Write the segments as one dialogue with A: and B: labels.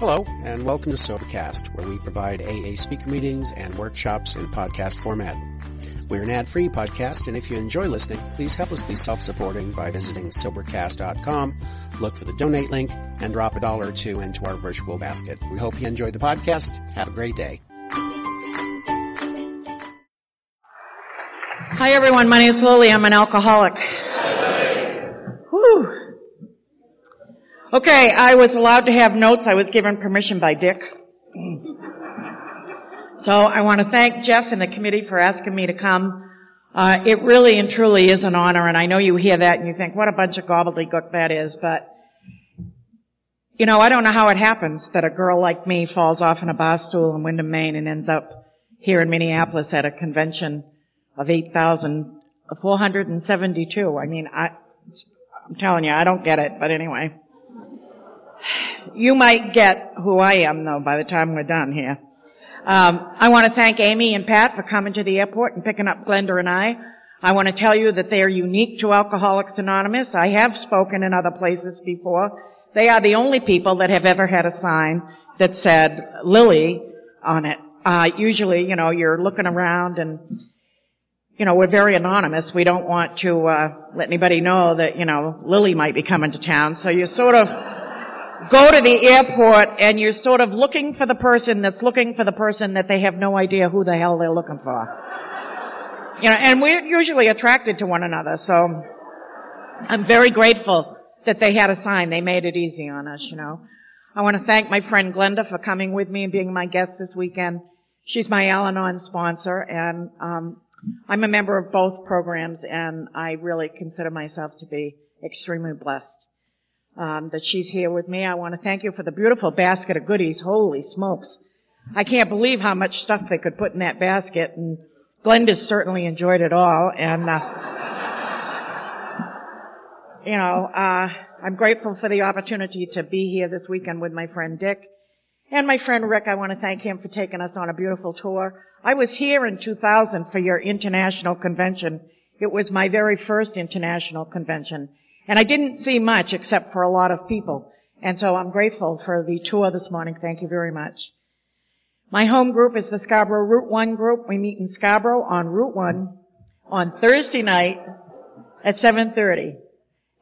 A: Hello, and welcome to Sobercast, where we provide AA speaker meetings and workshops in podcast format. We're an ad-free podcast, and if you enjoy listening, please help us be self-supporting by visiting Sobercast.com, look for the donate link, and drop a dollar or two into our virtual basket. We hope you enjoyed the podcast. Have a great day.
B: Hi everyone, my name is Lilly. I'm an alcoholic. Okay, I was allowed to have notes. I was given permission by Dick. So I want to thank Jeff and the committee for asking me to come. Uh, it really and truly is an honor, and I know you hear that and you think, what a bunch of gobbledygook that is, but you know, I don't know how it happens that a girl like me falls off in a bar stool in Windham, Maine and ends up here in Minneapolis at a convention of 8,472. I mean, I, I'm telling you, I don't get it, but anyway. You might get who I am though by the time we're done here. Um, I want to thank Amy and Pat for coming to the airport and picking up Glenda and I. I want to tell you that they are unique to Alcoholics Anonymous. I have spoken in other places before. They are the only people that have ever had a sign that said Lilly on it. Uh, usually, you know, you're looking around and, you know, we're very anonymous. We don't want to, uh, let anybody know that, you know, Lilly might be coming to town. So you sort of, go to the airport and you're sort of looking for the person that's looking for the person that they have no idea who the hell they're looking for. You know, and we're usually attracted to one another, so I'm very grateful that they had a sign. They made it easy on us, you know. I want to thank my friend Glenda for coming with me and being my guest this weekend. She's my Al-Anon sponsor, and um, I'm a member of both programs, and I really consider myself to be extremely blessed um, that she's here with me. I want to thank you for the beautiful basket of goodies. Holy smokes. I can't believe how much stuff they could put in that basket and Glenda's certainly enjoyed it all and, uh, you know, uh, I'm grateful for the opportunity to be here this weekend with my friend Dick and my friend Rick. I want to thank him for taking us on a beautiful tour. I was here in 2000 for your international convention. It was my very first international convention. And I didn't see much except for a lot of people. And so I'm grateful for the tour this morning. Thank you very much. My home group is the Scarborough Route 1 group. We meet in Scarborough on Route 1 on Thursday night at 7.30.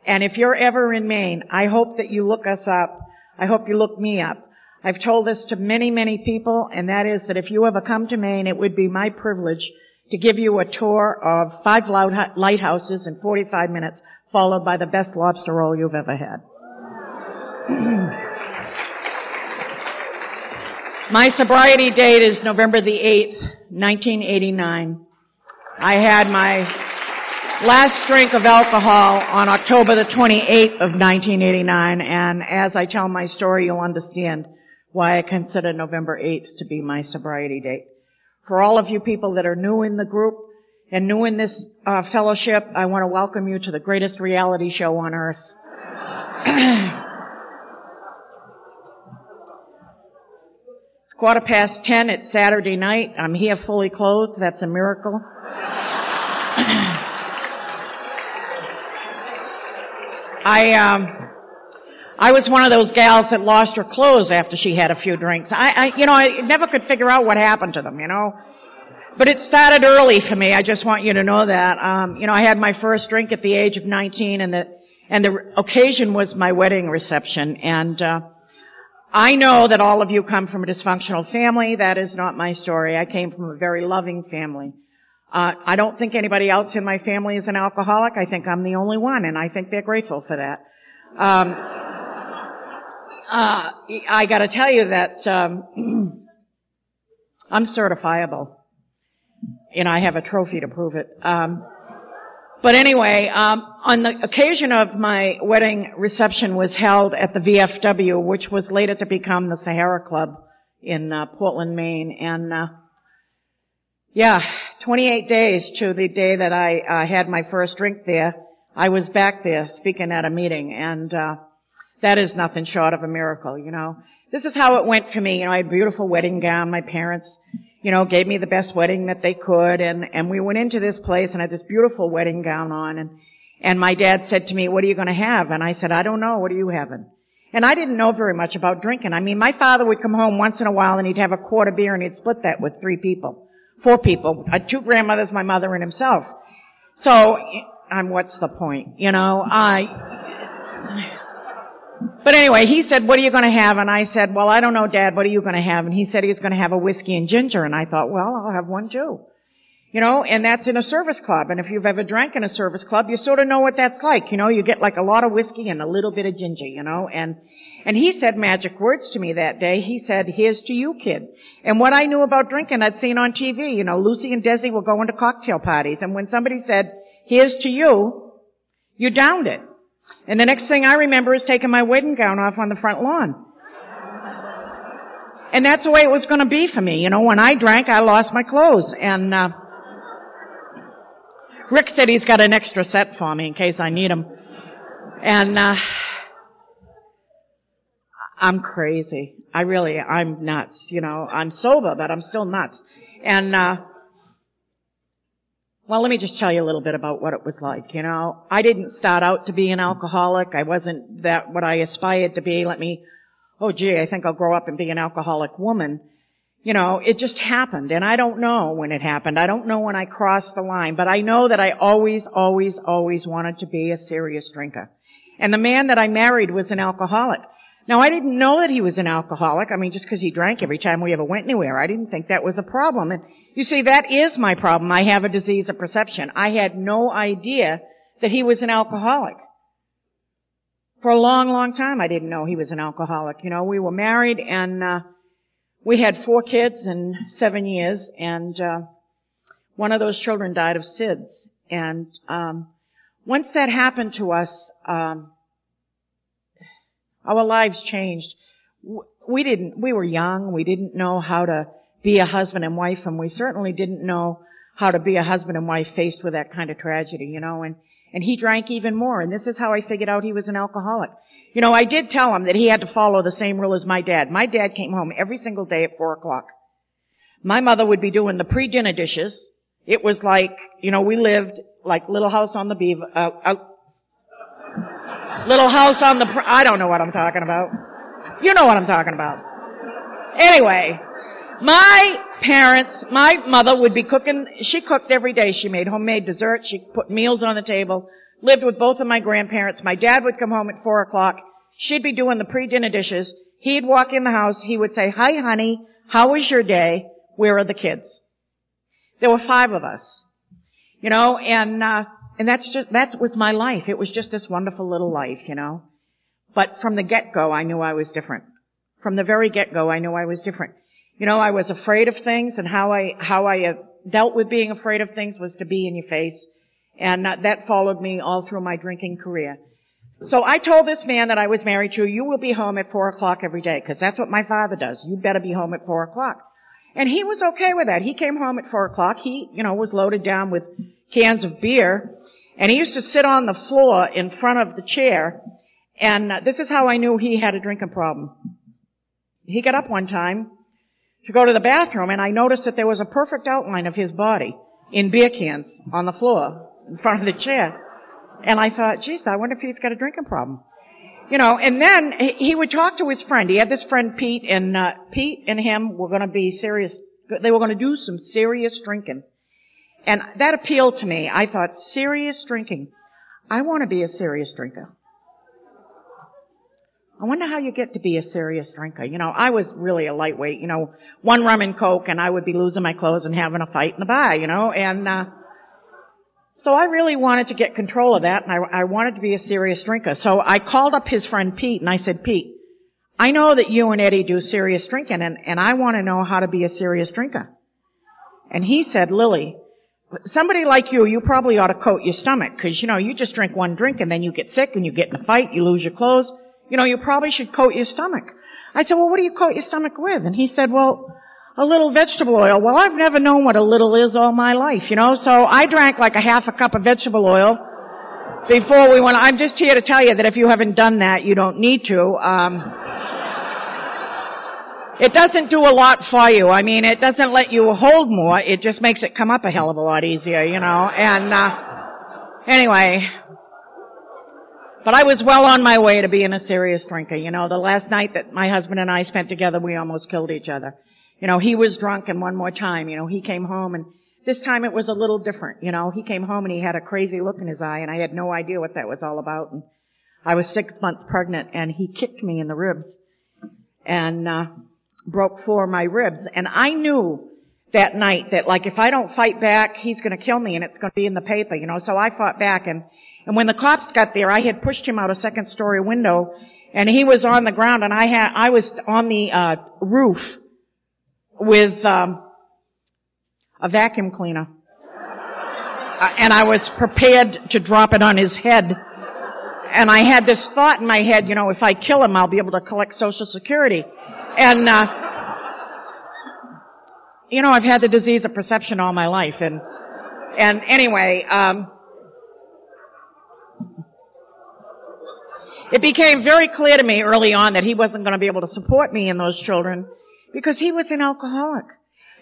B: And if you're ever in Maine, I hope that you look us up. I hope you look me up. I've told this to many, many people, and that is that if you ever come to Maine, it would be my privilege to give you a tour of five lighthouses in 45 minutes followed by the best lobster roll you've ever had. My sobriety date is November the 8th, 1989. I had my last drink of alcohol on October the 28th of 1989, and as I tell my story, you'll understand why I consider November 8th to be my sobriety date. For all of you people that are new in the group, and new in this uh, fellowship, I want to welcome you to the greatest reality show on earth. it's quarter past ten. It's Saturday night. I'm here fully clothed. That's a miracle. I um, I was one of those gals that lost her clothes after she had a few drinks. I, I you know, I never could figure out what happened to them. You know. But it started early for me. I just want you to know that. Um, you know, I had my first drink at the age of 19 and the, and the occasion was my wedding reception. And, uh, I know that all of you come from a dysfunctional family. That is not my story. I came from a very loving family. Uh, I don't think anybody else in my family is an alcoholic. I think I'm the only one, and I think they're grateful for that. Um, uh, I got to tell you that um, I'm certifiable and I have a trophy to prove it. Um, but anyway, um, on the occasion of my wedding reception was held at the VFW, which was later to become the Sahara Club in uh, Portland, Maine, and uh, yeah, 28 days to the day that I uh, had my first drink there, I was back there speaking at a meeting, and uh, that is nothing short of a miracle, you know. This is how it went for me. You know, I had a beautiful wedding gown. My parents you know, gave me the best wedding that they could and, and we went into this place and had this beautiful wedding gown on and, and my dad said to me, what are you going to have? And I said, I don't know. What are you having? And I didn't know very much about drinking. I mean, my father would come home once in a while and he'd have a quart of beer and he'd split that with three people. Four people. Uh, two grandmothers, my mother and himself. So, I'm, what's the point? You know, I, but anyway, he said, what are you going to have? And I said, well, I don't know, Dad, what are you going to have? And he said he was going to have a whiskey and ginger. And I thought, well, I'll have one too. You know, and that's in a service club. And if you've ever drank in a service club, you sort of know what that's like. You know, you get like a lot of whiskey and a little bit of ginger, you know, and, and he said magic words to me that day. He said, here's to you, kid. And what I knew about drinking, I'd seen on TV. You know, Lucy and Desi were going to cocktail parties. And when somebody said, here's to you, you downed it. And the next thing I remember is taking my wedding gown off on the front lawn. And that's the way it was going to be for me. You know, when I drank, I lost my clothes. And uh, Rick said he's got an extra set for me in case I need them. And uh, I'm crazy. I really, I'm nuts. You know, I'm sober, but I'm still nuts. And uh, well, let me just tell you a little bit about what it was like. You know, I didn't start out to be an alcoholic. I wasn't that what I aspired to be. Let me, oh gee, I think I'll grow up and be an alcoholic woman. You know, it just happened and I don't know when it happened. I don't know when I crossed the line, but I know that I always, always, always wanted to be a serious drinker. And the man that I married was an alcoholic. Now I didn't know that he was an alcoholic. I mean, just because he drank every time we ever went anywhere, I didn't think that was a problem. And you see, that is my problem. I have a disease of perception. I had no idea that he was an alcoholic. For a long, long time, I didn't know he was an alcoholic. You know, we were married and uh, we had four kids in seven years, and uh, one of those children died of SIDS. And um, once that happened to us, um, our lives changed. We didn't, we were young, we didn't know how to be a husband and wife, and we certainly didn't know how to be a husband and wife faced with that kind of tragedy, you know, and, and he drank even more, and this is how I figured out he was an alcoholic. You know, I did tell him that he had to follow the same rule as my dad. My dad came home every single day at four o'clock. My mother would be doing the pre-dinner dishes. It was like, you know, we lived like Little House on the Beaver, uh, uh, Little House on the, I don't know what I'm talking about. You know what I'm talking about. Anyway, my parents, my mother would be cooking, she cooked every day. She made homemade dessert. She put meals on the table. Lived with both of my grandparents. My dad would come home at four o'clock. She'd be doing the pre-dinner dishes. He'd walk in the house. He would say, hi honey, how was your day? Where are the kids? There were five of us. You know, and, uh, and that's just, that was my life. It was just this wonderful little life, you know. But from the get-go, I knew I was different. From the very get-go, I knew I was different. You know, I was afraid of things and how I, how I uh, dealt with being afraid of things was to be in your face. And that followed me all through my drinking career. So I told this man that I was married to, you will be home at four o'clock every day, because that's what my father does. You better be home at four o'clock. And he was okay with that. He came home at four o'clock. He, you know, was loaded down with cans of beer. And he used to sit on the floor in front of the chair. And this is how I knew he had a drinking problem. He got up one time to go to the bathroom and I noticed that there was a perfect outline of his body in beer cans on the floor in front of the chair. And I thought, geez, I wonder if he's got a drinking problem. You know, and then he would talk to his friend. He had this friend Pete and, uh, Pete and him were gonna be serious, they were gonna do some serious drinking. And that appealed to me. I thought, serious drinking. I want to be a serious drinker. I wonder how you get to be a serious drinker. You know, I was really a lightweight, you know, one rum and coke and I would be losing my clothes and having a fight in the bar, you know, and, uh, so I really wanted to get control of that and I, I wanted to be a serious drinker. So I called up his friend Pete and I said, Pete, I know that you and Eddie do serious drinking and, and I want to know how to be a serious drinker. And he said, Lilly, somebody like you, you probably ought to coat your stomach because, you know, you just drink one drink and then you get sick and you get in a fight, you lose your clothes. You know, you probably should coat your stomach. I said, well, what do you coat your stomach with? And he said, well, a little vegetable oil. Well, I've never known what a little is all my life, you know, so I drank like a half a cup of vegetable oil before we went. I'm just here to tell you that if you haven't done that, you don't need to. Um, it doesn't do a lot for you. I mean, it doesn't let you hold more. It just makes it come up a hell of a lot easier, you know. And uh, anyway, But I was well on my way to being a serious drinker. You know, the last night that my husband and I spent together, we almost killed each other. You know, he was drunk and one more time, you know, he came home and this time it was a little different. You know, he came home and he had a crazy look in his eye and I had no idea what that was all about. And I was six months pregnant and he kicked me in the ribs and, uh, broke four of my ribs. And I knew that night that like if I don't fight back, he's gonna kill me and it's gonna be in the paper, you know. So I fought back and, and when the cops got there, I had pushed him out a second story window and he was on the ground and I had, I was on the, uh, roof with, um, a vacuum cleaner. Uh, and I was prepared to drop it on his head. And I had this thought in my head, you know, if I kill him, I'll be able to collect Social Security. And, uh, you know, I've had the disease of perception all my life, and and anyway, um, it became very clear to me early on that he wasn't going to be able to support me and those children because he was an alcoholic.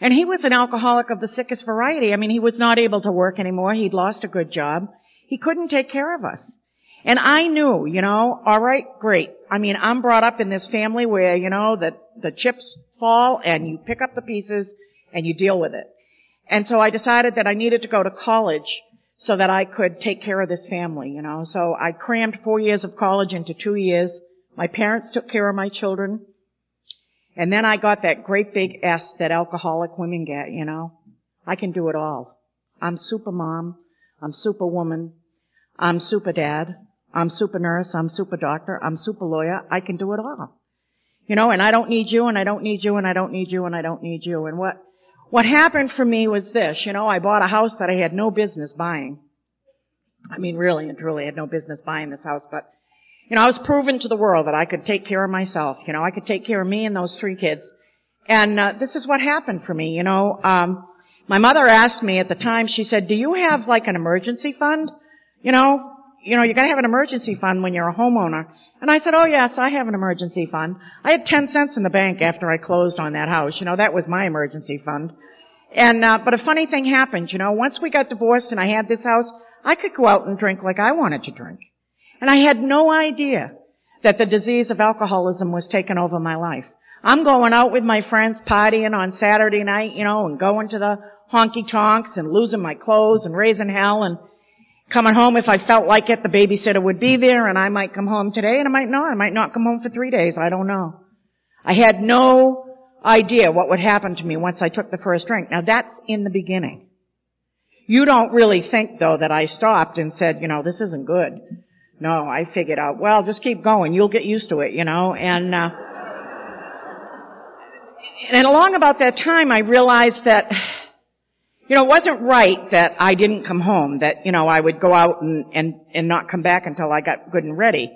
B: And he was an alcoholic of the sickest variety. I mean, he was not able to work anymore. He'd lost a good job. He couldn't take care of us. And I knew, you know, alright, great. I mean, I'm brought up in this family where, you know, that the chips fall and you pick up the pieces and you deal with it. And so I decided that I needed to go to college so that I could take care of this family, you know. So I crammed four years of college into two years. My parents took care of my children. And then I got that great big S that alcoholic women get, you know. I can do it all. I'm super mom. I'm super woman. I'm super dad. I'm super nurse. I'm super doctor. I'm super lawyer. I can do it all. You know, and I don't need you and I don't need you and I don't need you and I don't need you. And what, what happened for me was this, you know, I bought a house that I had no business buying. I mean, really and truly, I had no business buying this house, but you know, I was proven to the world that I could take care of myself. You know, I could take care of me and those three kids. And uh, this is what happened for me. You know, um, my mother asked me at the time. She said, "Do you have like an emergency fund? You know, you know, you got to have an emergency fund when you're a homeowner." And I said, "Oh yes, I have an emergency fund. I had ten cents in the bank after I closed on that house. You know, that was my emergency fund." And uh, but a funny thing happened. You know, once we got divorced and I had this house, I could go out and drink like I wanted to drink. And I had no idea that the disease of alcoholism was taking over my life. I'm going out with my friends partying on Saturday night, you know, and going to the honky tonks and losing my clothes and raising hell and coming home if I felt like it, the babysitter would be there and I might come home today and I might not. I might not come home for three days. I don't know. I had no idea what would happen to me once I took the first drink. Now that's in the beginning. You don't really think though that I stopped and said, you know, this isn't good. No, I figured out, well, just keep going. You'll get used to it, you know, and, uh, and along about that time I realized that, you know, it wasn't right that I didn't come home, that, you know, I would go out and, and, and not come back until I got good and ready.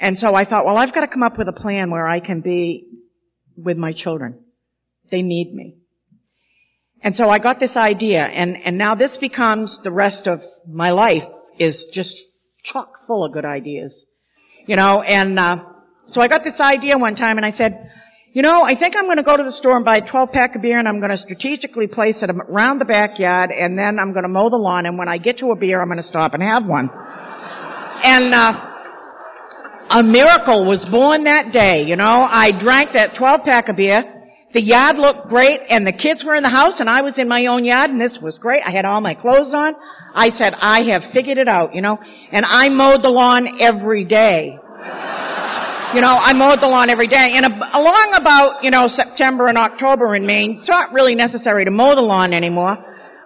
B: And so I thought, well, I've got to come up with a plan where I can be with my children. They need me. And so I got this idea, and, and now this becomes the rest of my life is just chock full of good ideas. You know, and uh, so I got this idea one time and I said, you know, I think I'm going to go to the store and buy a 12 pack of beer and I'm going to strategically place it around the backyard and then I'm going to mow the lawn and when I get to a beer I'm going to stop and have one. and uh, a miracle was born that day, you know. I drank that 12 pack of beer. The yard looked great and the kids were in the house and I was in my own yard and this was great. I had all my clothes on. I said, I have figured it out, you know, and I mowed the lawn every day. You know, I mowed the lawn every day. And along about, you know, September and October in Maine, it's not really necessary to mow the lawn anymore.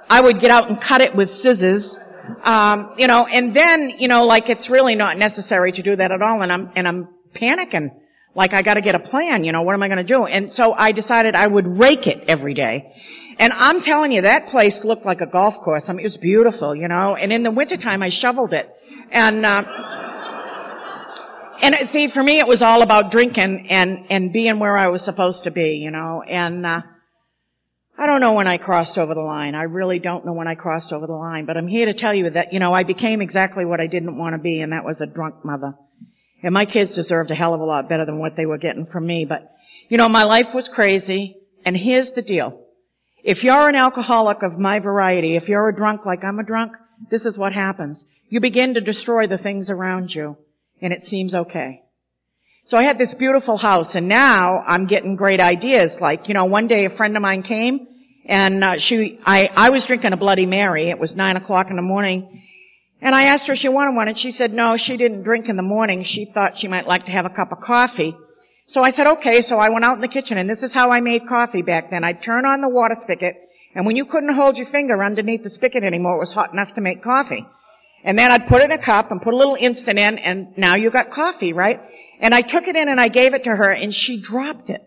B: I would get out and cut it with scissors. Um, you know, and then, you know, like it's really not necessary to do that at all and I'm, and I'm panicking. Like I gotta get a plan, you know, what am I gonna do? And so I decided I would rake it every day. And I'm telling you, that place looked like a golf course. I mean, it was beautiful, you know. And in the wintertime, I shoveled it. And, uh, and it, see, for me, it was all about drinking and, and being where I was supposed to be, you know. And, uh, I don't know when I crossed over the line. I really don't know when I crossed over the line. But I'm here to tell you that, you know, I became exactly what I didn't want to be, and that was a drunk mother. And my kids deserved a hell of a lot better than what they were getting from me. But, you know, my life was crazy. And here's the deal. If you're an alcoholic of my variety, if you're a drunk like I'm a drunk, this is what happens. You begin to destroy the things around you. And it seems okay. So I had this beautiful house and now I'm getting great ideas. Like, you know, one day a friend of mine came and uh, she, I, I was drinking a Bloody Mary. It was nine o'clock in the morning. And I asked her if she wanted one and she said no, she didn't drink in the morning. She thought she might like to have a cup of coffee. So I said, okay, so I went out in the kitchen and this is how I made coffee back then. I'd turn on the water spigot and when you couldn't hold your finger underneath the spigot anymore, it was hot enough to make coffee. And then I'd put it in a cup and put a little instant in and now you've got coffee, right? And I took it in and I gave it to her and she dropped it.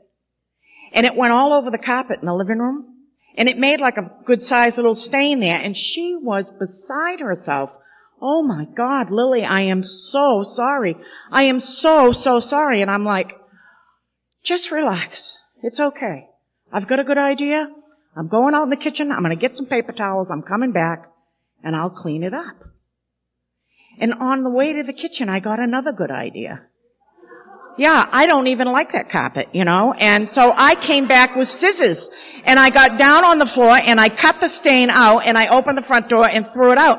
B: And it went all over the carpet in the living room. And it made like a good sized little stain there. And she was beside herself. Oh my God, Lilly, I am so sorry. I am so, so sorry. And I'm like, just relax. It's okay. I've got a good idea. I'm going out in the kitchen. I'm going to get some paper towels. I'm coming back and I'll clean it up. And on the way to the kitchen, I got another good idea. Yeah, I don't even like that carpet, you know. And so I came back with scissors and I got down on the floor and I cut the stain out and I opened the front door and threw it out.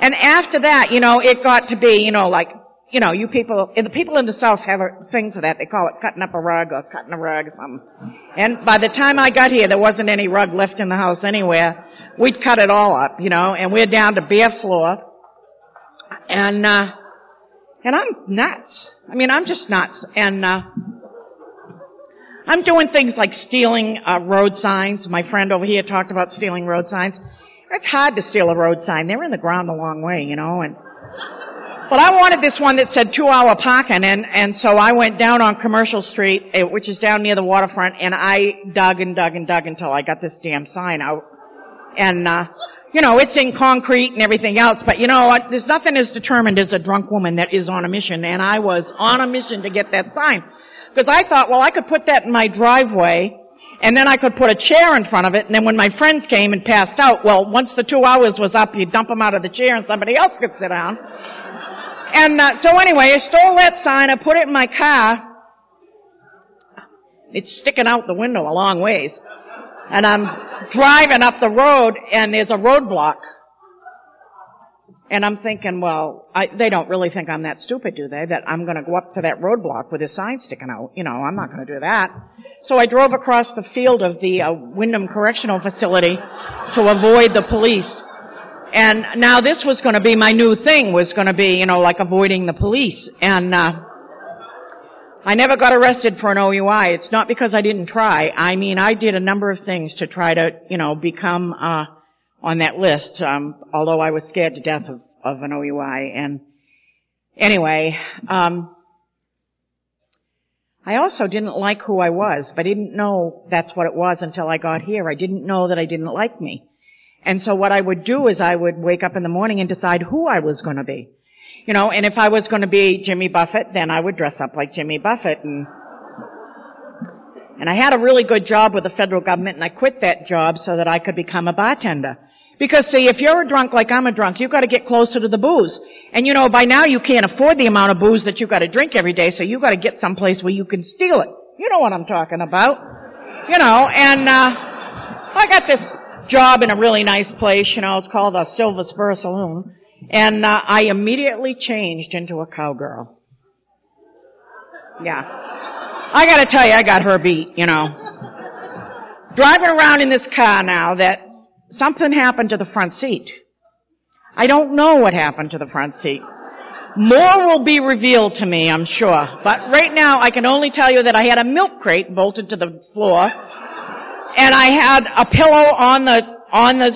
B: And after that, you know, it got to be, you know, like, you know, you people, the people in the South have things of that. They call it cutting up a rug or cutting a rug or something. And by the time I got here, there wasn't any rug left in the house anywhere. We'd cut it all up, you know, and we're down to bare floor. And, uh, and I'm nuts. I mean, I'm just nuts. And, uh, I'm doing things like stealing uh, road signs. My friend over here talked about stealing road signs. It's hard to steal a road sign. They're in the ground a long way, you know, and but I wanted this one that said two hour parking and, and so I went down on Commercial Street, eh, which is down near the waterfront, and I dug and dug and dug until I got this damn sign out. And, uh, you know, it's in concrete and everything else, but you know what? There's nothing as determined as a drunk woman that is on a mission, and I was on a mission to get that sign. Because I thought, well, I could put that in my driveway, and then I could put a chair in front of it, and then when my friends came and passed out, well, once the two hours was up, you dump them out of the chair and somebody else could sit down. And uh, so anyway, I stole that sign, I put it in my car. It's sticking out the window a long ways and I'm driving up the road and there's a roadblock. And I'm thinking, well, I, they don't really think I'm that stupid, do they? That I'm going to go up to that roadblock with a sign sticking out. You know, I'm not going to do that. So I drove across the field of the uh, Windham Correctional Facility to avoid the police. And now this was going to be my new thing, was going to be, you know, like avoiding the police. And, uh, I never got arrested for an OUI. It's not because I didn't try. I mean, I did a number of things to try to, you know, become uh, on that list. Um, although I was scared to death of, of an OUI. And anyway, um, I also didn't like who I was, but I didn't know that's what it was until I got here. I didn't know that I didn't like me. And so what I would do is I would wake up in the morning and decide who I was going to be. You know, and if I was going to be Jimmy Buffett, then I would dress up like Jimmy Buffett and and I had a really good job with the federal government and I quit that job so that I could become a bartender. Because see, if you're a drunk like I'm a drunk, you've got to get closer to the booze. And you know, by now you can't afford the amount of booze that you've got to drink every day, so you've got to get someplace where you can steal it. You know what I'm talking about. You know, and, uh, I got this job in a really nice place, you know, it's called the Silver Spur Saloon. And uh, I immediately changed into a cowgirl. Yeah. I gotta tell you, I got her beat, you know. Driving around in this car now that something happened to the front seat. I don't know what happened to the front seat. More will be revealed to me, I'm sure. But right now, I can only tell you that I had a milk crate bolted to the floor, and I had a pillow on the, on the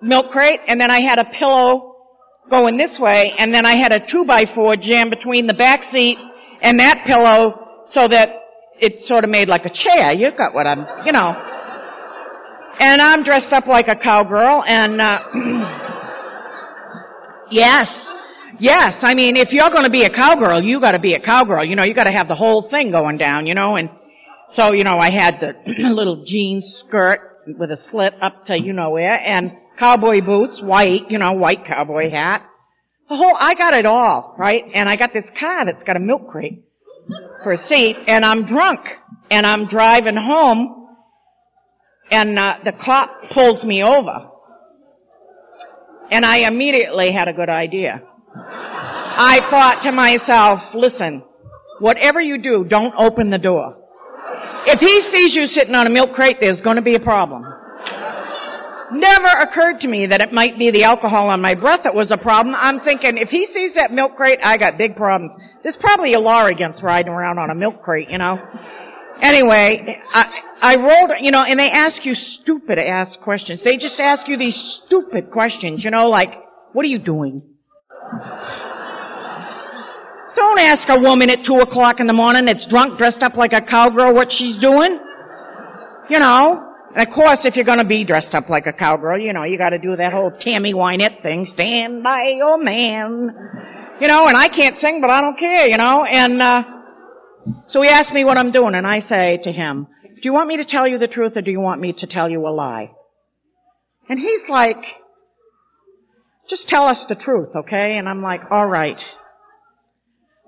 B: milk crate, and then I had a pillow going this way, and then I had a two by four jammed between the back seat and that pillow so that it sort of made like a chair. You got what I'm, you know. And I'm dressed up like a cowgirl, and uh, yes, yes. I mean, if you're going to be a cowgirl, you got to be a cowgirl. You know, you got to have the whole thing going down. You know, and so you know, I had the little jean skirt with a slit up to you know where, and cowboy boots, white, you know, white cowboy hat. The whole, I got it all, right? And I got this car that's got a milk crate for a seat, and I'm drunk, and I'm driving home, and uh, the cop pulls me over. And I immediately had a good idea. I thought to myself, listen, whatever you do, don't open the door. If he sees you sitting on a milk crate, there's going to be a problem. Never occurred to me that it might be the alcohol on my breath that was a problem. I'm thinking, if he sees that milk crate, I got big problems. There's probably a law against riding around on a milk crate, you know. Anyway, I, I rolled, you know, and they ask you stupid ass questions. They just ask you these stupid questions, you know, like, what are you doing? Don't ask a woman at two o'clock in the morning that's drunk, dressed up like a cowgirl, what she's doing. You know. And of course, if you're going to be dressed up like a cowgirl, you know, you got to do that whole Tammy Wynette thing. Stand by your man. You know, and I can't sing, but I don't care. You know, and uh, so he asked me what I'm doing, and I say to him, "Do you want me to tell you the truth, or do you want me to tell you a lie?" And he's like, "Just tell us the truth, okay?" And I'm like, "All right."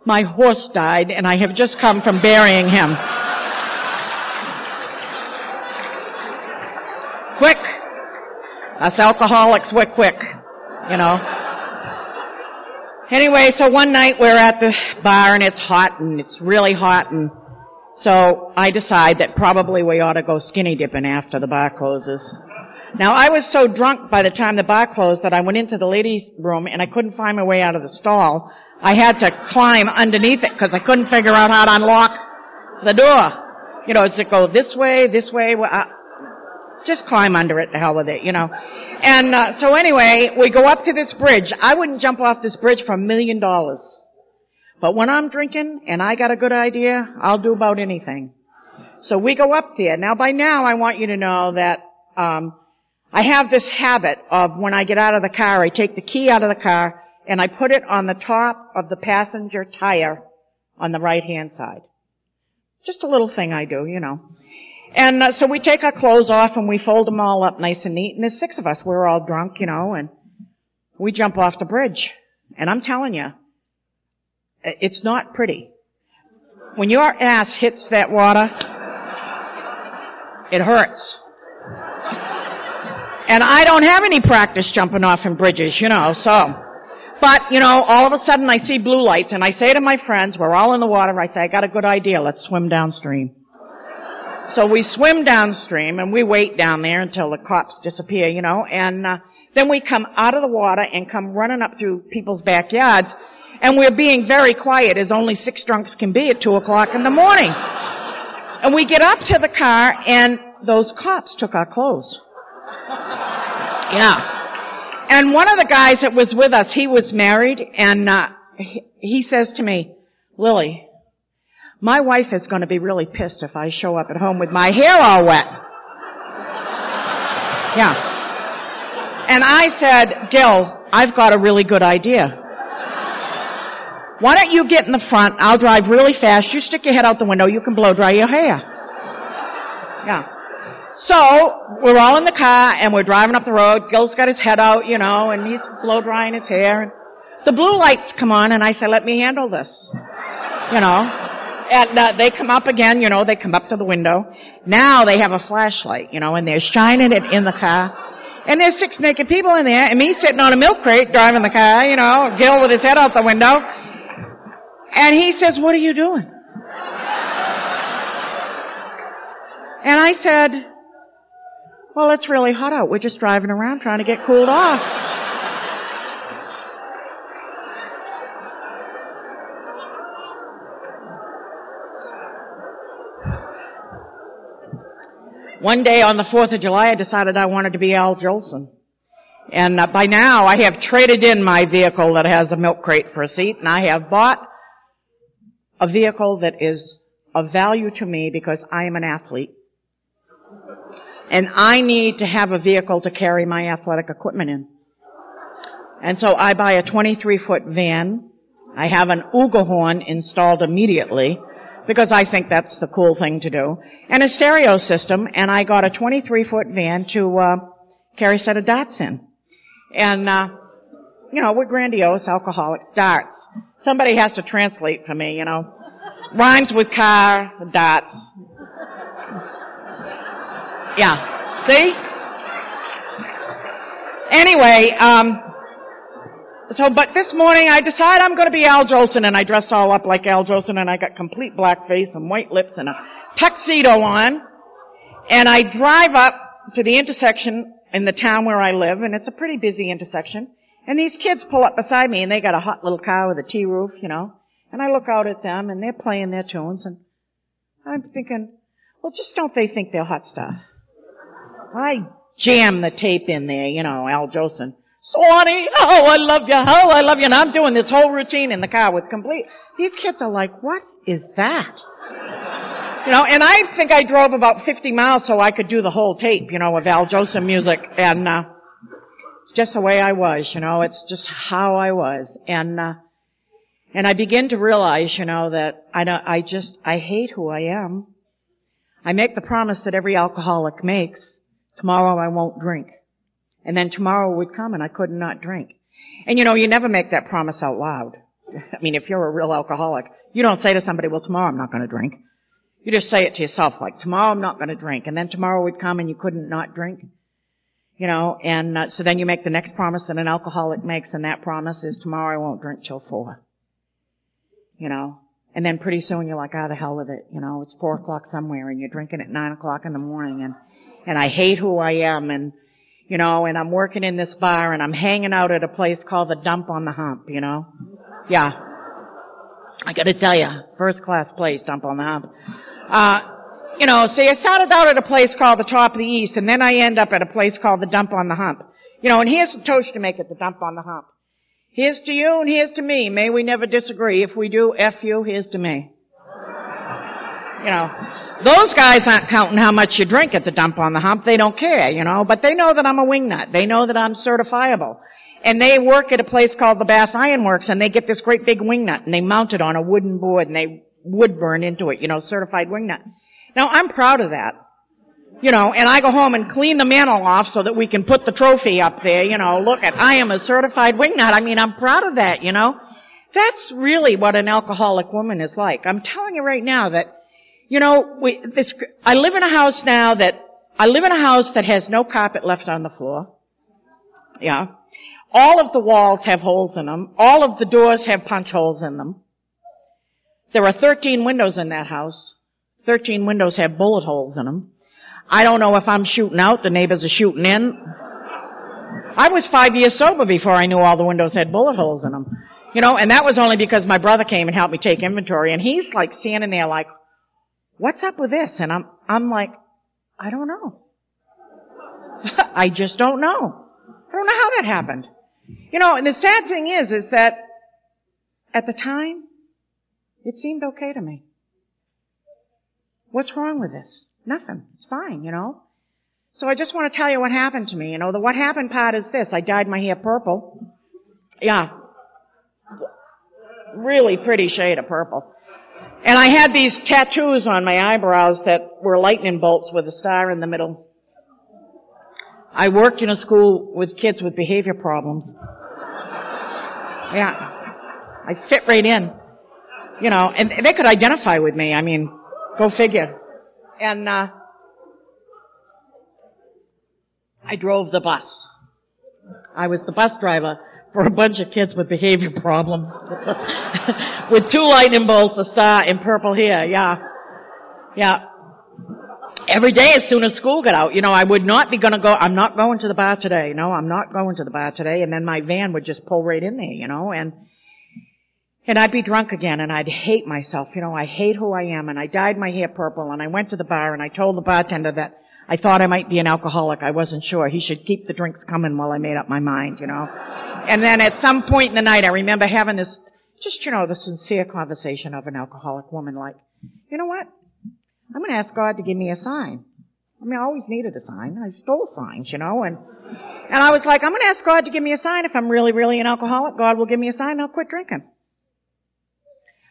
B: My horse died and I have just come from burying him. Quick. Us alcoholics, we're quick. You know. Anyway, so one night we're at the bar and it's hot and it's really hot and so I decide that probably we ought to go skinny dipping after the bar closes. Now I was so drunk by the time the bar closed that I went into the ladies' room and I couldn't find my way out of the stall. I had to climb underneath it because I couldn't figure out how to unlock the door. You know, does it go this way, this way? Just climb under it, the hell with it, you know. And uh, so anyway, we go up to this bridge. I wouldn't jump off this bridge for a million dollars. But when I'm drinking and I got a good idea, I'll do about anything. So we go up there. Now by now I want you to know that um, I have this habit of when I get out of the car, I take the key out of the car and I put it on the top of the passenger tire on the right hand side. Just a little thing I do, you know. And uh, so we take our clothes off and we fold them all up nice and neat. And there's six of us. We're all drunk, you know, and we jump off the bridge. And I'm telling you, it's not pretty. When your ass hits that water, it hurts. And I don't have any practice jumping off in bridges, you know, so. But, you know, all of a sudden I see blue lights and I say to my friends, we're all in the water, I say, I got a good idea, let's swim downstream. So we swim downstream and we wait down there until the cops disappear, you know, and uh, then we come out of the water and come running up through people's backyards and we're being very quiet as only six drunks can be at two o'clock in the morning. And we get up to the car and those cops took our clothes. Yeah. And one of the guys that was with us, he was married and uh, he, he says to me, Lilly, my wife is going to be really pissed if I show up at home with my hair all wet. Yeah. And I said, Gil, I've got a really good idea. Why don't you get in the front? I'll drive really fast. You stick your head out the window. You can blow dry your hair. Yeah. So, we're all in the car and we're driving up the road. Gil's got his head out, you know, and he's blow drying his hair. And The blue lights come on and I say, let me handle this. You know and uh, they come up again, you know, they come up to the window. Now they have a flashlight, you know, and they're shining it in the car. And there's six naked people in there, and me sitting on a milk crate driving the car, you know, Gil with his head out the window. And he says, what are you doing? And I said, well, it's really hot out. We're just driving around trying to get cooled off. One day on the 4th of July, I decided I wanted to be Al Jolson. And uh, by now, I have traded in my vehicle that has a milk crate for a seat, and I have bought a vehicle that is of value to me because I am an athlete. And I need to have a vehicle to carry my athletic equipment in. And so I buy a 23 foot van. I have an Ugelhorn installed immediately because I think that's the cool thing to do. And a stereo system, and I got a 23 foot van to uh, carry a set of darts in. And uh, you know, we're grandiose alcoholics. Darts. Somebody has to translate for me, you know. Rhymes with car, darts. Yeah. See? Anyway, um, so, but this morning I decide I'm going to be Al Jolson and I dressed all up like Al Jolson and I got complete black face and white lips and a tuxedo on. And I drive up to the intersection in the town where I live and it's a pretty busy intersection. And these kids pull up beside me and they got a hot little car with a T roof, you know. And I look out at them and they're playing their tunes and I'm thinking, well just don't they think they're hot stuff? I jam the tape in there, you know, Al Jolson. Swanee, oh, I love you, oh, I love you. And I'm doing this whole routine in the car with complete, these kids are like, what is that? You know, and I think I drove about 50 miles so I could do the whole tape, you know, of Al Jolson music. And, uh, just the way I was, you know, it's just how I was. And, uh, and I begin to realize, you know, that I don't, I just, I hate who I am. I make the promise that every alcoholic makes. Tomorrow I won't drink. And then tomorrow would come and I could not drink. And you know, you never make that promise out loud. I mean, if you're a real alcoholic, you don't say to somebody, well, tomorrow I'm not going to drink. You just say it to yourself, like, tomorrow I'm not going to drink. And then tomorrow would come and you couldn't not drink. You know, and uh, so then you make the next promise that an alcoholic makes, and that promise is tomorrow I won't drink till four. You know, and then pretty soon you're like, ah, oh, the hell with it. You know, it's four o'clock somewhere, and you're drinking at nine o'clock in the morning, and and I hate who I am, and you know, and I'm working in this bar and I'm hanging out at a place called the Dump on the Hump, you know? Yeah. I gotta tell you, first class place, Dump on the Hump. Uh, you know, see, I started out at a place called the Top of the East and then I end up at a place called the Dump on the Hump. You know, and here's a toast to make at the Dump on the Hump. Here's to you and here's to me. May we never disagree. If we do, F you, here's to me. You know. Those guys aren't counting how much you drink at the dump on the hump. They don't care, you know, but they know that I'm a wingnut. They know that I'm certifiable. And they work at a place called the Bath Iron Works and they get this great big wingnut and they mount it on a wooden board and they wood burn into it, you know, certified wingnut. Now I'm proud of that. You know, and I go home and clean the mantle off so that we can put the trophy up there, you know, look at, I am a certified wingnut. I mean, I'm proud of that, you know. That's really what an alcoholic woman is like. I'm telling you right now that you know, we, this, I live in a house now that, I live in a house that has no carpet left on the floor. Yeah. All of the walls have holes in them. All of the doors have punch holes in them. There are 13 windows in that house. 13 windows have bullet holes in them. I don't know if I'm shooting out, the neighbors are shooting in. I was five years sober before I knew all the windows had bullet holes in them. You know, and that was only because my brother came and helped me take inventory and he's like standing there like, what's up with this? And I'm, I'm like, I don't know. I just don't know. I don't know how that happened. You know, and the sad thing is, is that at the time, it seemed okay to me. What's wrong with this? Nothing. It's fine, you know. So I just want to tell you what happened to me. You know, the what happened part is this. I dyed my hair purple. Yeah. Really pretty shade of purple. And I had these tattoos on my eyebrows that were lightning bolts with a star in the middle. I worked in a school with kids with behavior problems. Yeah. I fit right in. You know, and they could identify with me. I mean, go figure. And, uh, I drove the bus. I was the bus driver for a bunch of kids with behavior problems. with two lightning bolts, a star, and purple hair. Yeah. Yeah. Every day as soon as school got out, you know, I would not be gonna go, I'm not going to the bar today. No, I'm not going to the bar today. And then my van would just pull right in there, you know, and, and I'd be drunk again and I'd hate myself. You know, I hate who I am and I dyed my hair purple and I went to the bar and I told the bartender that I thought I might be an alcoholic. I wasn't sure. He should keep the drinks coming while I made up my mind, you know. And then at some point in the night, I remember having this, just, you know, the sincere conversation of an alcoholic woman like, you know what? I'm going to ask God to give me a sign. I mean, I always needed a sign. I stole signs, you know, and, and I was like, I'm going to ask God to give me a sign. If I'm really, really an alcoholic, God will give me a sign and I'll quit drinking.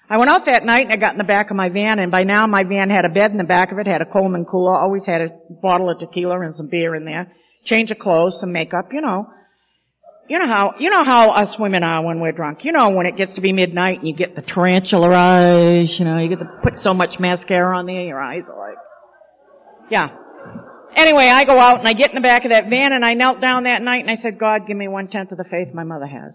B: I went out that night and I got in the back of my van and by now my van had a bed in the back of it, had a Coleman cooler, always had a bottle of tequila and some beer in there, change of clothes, some makeup, you know. You know how, you know how us women are when we're drunk. You know when it gets to be midnight and you get the tarantula eyes, you know, you get to put so much mascara on there, your eyes are like, yeah. Anyway, I go out and I get in the back of that van and I knelt down that night and I said, God, give me one tenth of the faith my mother has.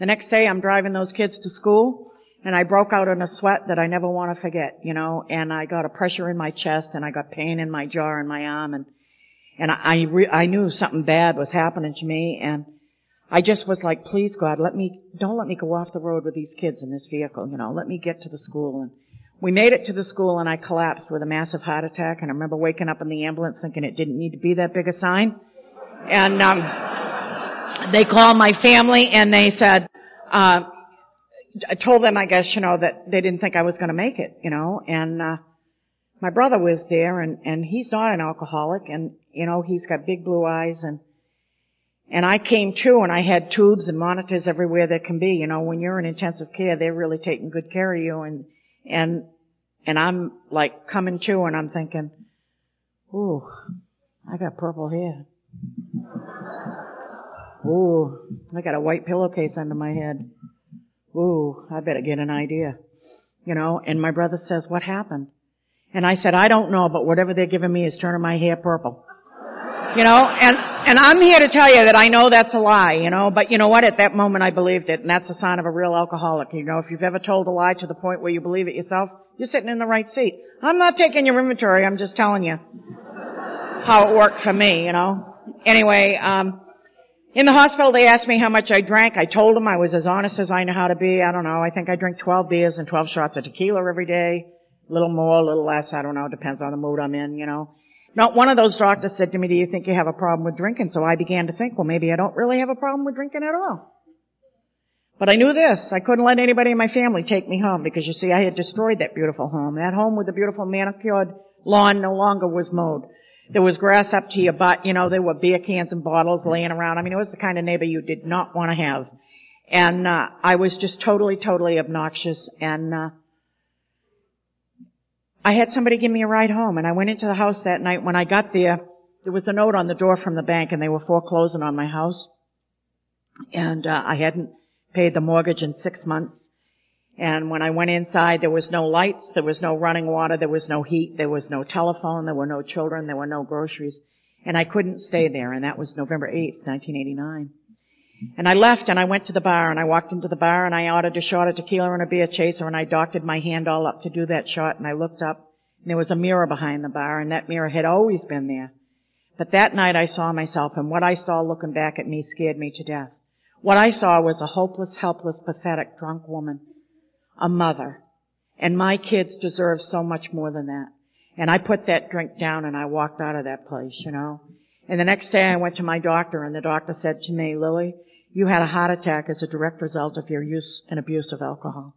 B: The next day I'm driving those kids to school and I broke out in a sweat that I never want to forget, you know, and I got a pressure in my chest and I got pain in my jaw and my arm and, and I, re- I knew something bad was happening to me and I just was like, please God, let me, don't let me go off the road with these kids in this vehicle, you know, let me get to the school and we made it to the school and I collapsed with a massive heart attack and I remember waking up in the ambulance thinking it didn't need to be that big a sign. And, um, they called my family and they said, uh, I told them, I guess, you know, that they didn't think I was going to make it, you know, and, uh, my brother was there and, and he's not an alcoholic and, you know, he's got big blue eyes and, and I came to and I had tubes and monitors everywhere there can be, you know, when you're in intensive care, they're really taking good care of you and, and, and I'm like coming to and I'm thinking, ooh, I got purple hair. Ooh, I got a white pillowcase under my head. Ooh, I better get an idea. You know, and my brother says, what happened? And I said, I don't know, but whatever they're giving me is turning my hair purple. You know, and, and I'm here to tell you that I know that's a lie, you know, but you know what? At that moment I believed it, and that's a sign of a real alcoholic. You know, if you've ever told a lie to the point where you believe it yourself, you're sitting in the right seat. I'm not taking your inventory, I'm just telling you how it worked for me, you know. Anyway, um, in the hospital, they asked me how much I drank. I told them I was as honest as I know how to be. I don't know. I think I drink 12 beers and 12 shots of tequila every day. Little more, a little less. I don't know. Depends on the mood I'm in, you know. Not one of those doctors said to me, do you think you have a problem with drinking? So I began to think, well, maybe I don't really have a problem with drinking at all. But I knew this. I couldn't let anybody in my family take me home because you see, I had destroyed that beautiful home. That home with the beautiful manicured lawn no longer was mowed. There was grass up to your butt. You know, there were beer cans and bottles laying around. I mean, it was the kind of neighbor you did not want to have. And, uh, I was just totally, totally obnoxious and, uh, I had somebody give me a ride home and I went into the house that night. When I got there, there was a note on the door from the bank and they were foreclosing on my house. And, uh, I hadn't paid the mortgage in six months. And when I went inside, there was no lights, there was no running water, there was no heat, there was no telephone, there were no children, there were no groceries. And I couldn't stay there, and that was November 8th, 1989. And I left and I went to the bar and I walked into the bar and I ordered a shot of tequila and a beer chaser and I doctored my hand all up to do that shot and I looked up and there was a mirror behind the bar and that mirror had always been there. But that night I saw myself and what I saw looking back at me scared me to death. What I saw was a hopeless, helpless, pathetic, drunk woman a mother. And my kids deserve so much more than that. And I put that drink down and I walked out of that place, you know. And the next day I went to my doctor and the doctor said to me, Lilly, you had a heart attack as a direct result of your use and abuse of alcohol.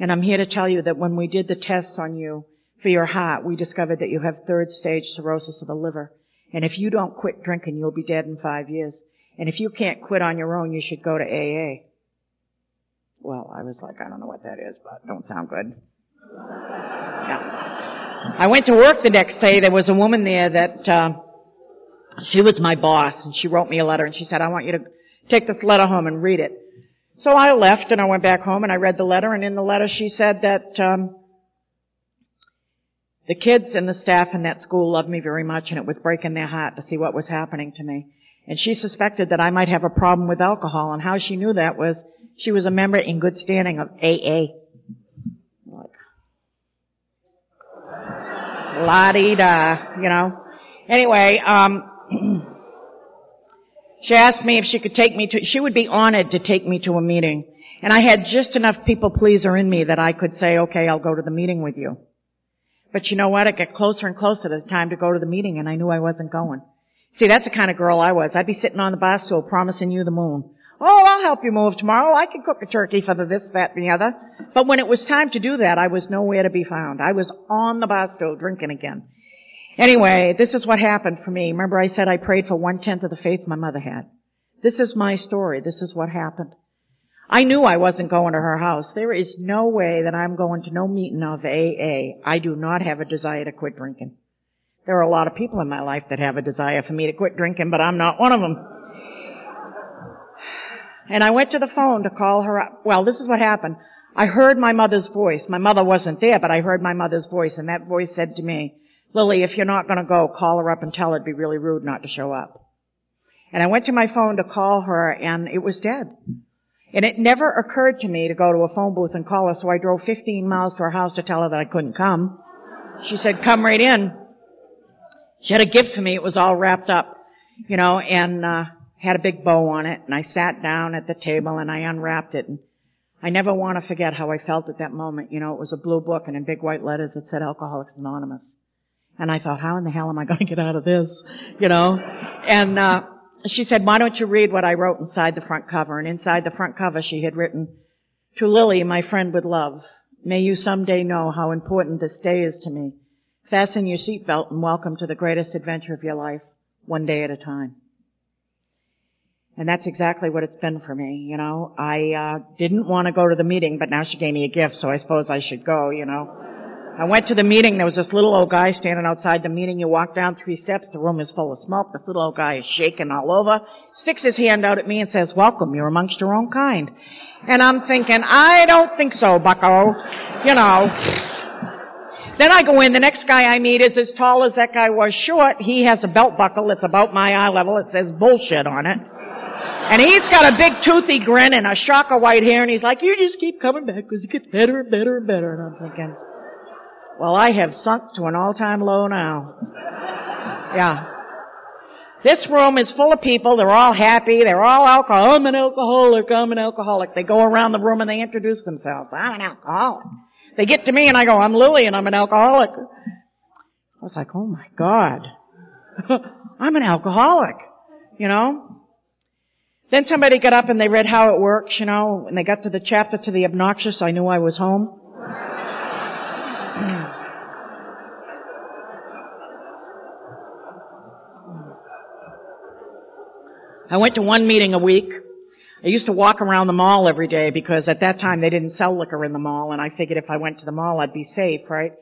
B: And I'm here to tell you that when we did the tests on you for your heart, we discovered that you have third stage cirrhosis of the liver. And if you don't quit drinking, you'll be dead in five years. And if you can't quit on your own, you should go to AA. Well, I was like, I don't know what that is, but don't sound good. Yeah. I went to work the next day. There was a woman there that, uh, she was my boss and she wrote me a letter and she said, I want you to take this letter home and read it. So I left and I went back home and I read the letter and in the letter she said that, um, the kids and the staff in that school loved me very much and it was breaking their heart to see what was happening to me. And she suspected that I might have a problem with alcohol and how she knew that was she was a member in good standing of AA. Like, la-di-da, you know. Anyway, um, she asked me if she could take me to, she would be honored to take me to a meeting. And I had just enough people pleaser in me that I could say, okay, I'll go to the meeting with you. But you know what? It got closer and closer to the time to go to the meeting and I knew I wasn't going. See, that's the kind of girl I was. I'd be sitting on the bar stool promising you the moon. Oh, I'll help you move tomorrow. I can cook a turkey for the this, that, and the other. But when it was time to do that, I was nowhere to be found. I was on the bar stool drinking again. Anyway, this is what happened for me. Remember I said I prayed for one tenth of the faith my mother had. This is my story. This is what happened. I knew I wasn't going to her house. There is no way that I'm going to no meeting of AA. I do not have a desire to quit drinking. There are a lot of people in my life that have a desire for me to quit drinking, but I'm not one of them. And I went to the phone to call her up. Well, this is what happened. I heard my mother's voice. My mother wasn't there, but I heard my mother's voice, and that voice said to me, Lilly, if you're not gonna go, call her up and tell her it'd be really rude not to show up. And I went to my phone to call her, and it was dead. And it never occurred to me to go to a phone booth and call her, so I drove 15 miles to her house to tell her that I couldn't come. She said, come right in. She had a gift for me. It was all wrapped up, you know, and, uh, had a big bow on it. And I sat down at the table and I unwrapped it. And I never want to forget how I felt at that moment. You know, it was a blue book and in big white letters it said Alcoholics Anonymous. And I thought, how in the hell am I going to get out of this? You know? And, uh, she said, why don't you read what I wrote inside the front cover? And inside the front cover she had written, to Lilly, my friend with love, may you someday know how important this day is to me. Fasten your seatbelt and welcome to the greatest adventure of your life, one day at a time. And that's exactly what it's been for me, you know. I uh, didn't want to go to the meeting, but now she gave me a gift, so I suppose I should go, you know. I went to the meeting, there was this little old guy standing outside the meeting. You walk down three steps, the room is full of smoke. This little old guy is shaking all over, sticks his hand out at me and says, welcome, you're amongst your own kind. And I'm thinking, I don't think so, bucko. You know. Then I go in, the next guy I meet is as tall as that guy was short. He has a belt buckle that's about my eye level. It says bullshit on it. And he's got a big toothy grin and a shock of white hair and he's like, you just keep coming back because it gets better and better and better. And I'm thinking, well, I have sunk to an all-time low now. Yeah. This room is full of people. They're all happy. They're all alcohol. I'm an alcoholic. I'm an alcoholic. They go around the room and they introduce themselves. I'm an alcoholic. They get to me and I go, I'm Lilly and I'm an alcoholic. I was like, oh my God. I'm an alcoholic. You know? Then somebody got up and they read how it works, you know, and they got to the chapter to the obnoxious, I knew I was home. I went to one meeting a week. I used to walk around the mall every day because at that time they didn't sell liquor in the mall and I figured if I went to the mall I'd be safe, right?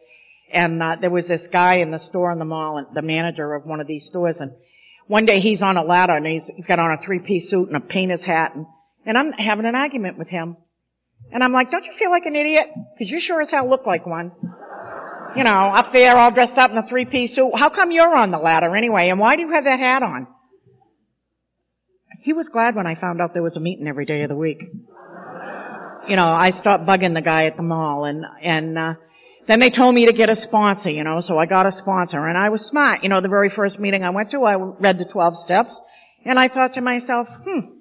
B: And uh, there was this guy in the store in the mall, the manager of one of these stores, and one day he's on a ladder and he's, he's got on a three-piece suit and a painter's hat and, and I'm having an argument with him. And I'm like, don't you feel like an idiot? Cause you sure as hell look like one. You know, up there all dressed up in a three-piece suit. How come you're on the ladder anyway? And why do you have that hat on? He was glad when I found out there was a meeting every day of the week. You know, I stopped bugging the guy at the mall and, and, uh, then they told me to get a sponsor, you know, so I got a sponsor and I was smart. You know, the very first meeting I went to, I read the 12 steps and I thought to myself, hmm,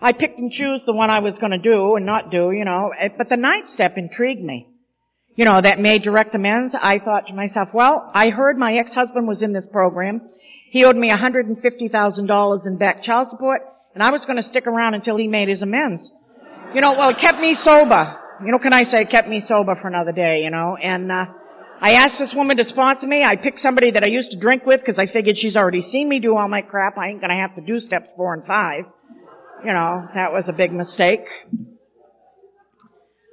B: I picked and choose the one I was going to do and not do, you know, eh, but the ninth step intrigued me. You know, that made direct amends. I thought to myself, well, I heard my ex-husband was in this program. He owed me $150,000 in back child support and I was going to stick around until he made his amends. You know, well, it kept me sober. You know, can I say it kept me sober for another day, you know? And, uh, I asked this woman to sponsor me. I picked somebody that I used to drink with because I figured she's already seen me do all my crap. I ain't gonna have to do steps four and five. You know, that was a big mistake.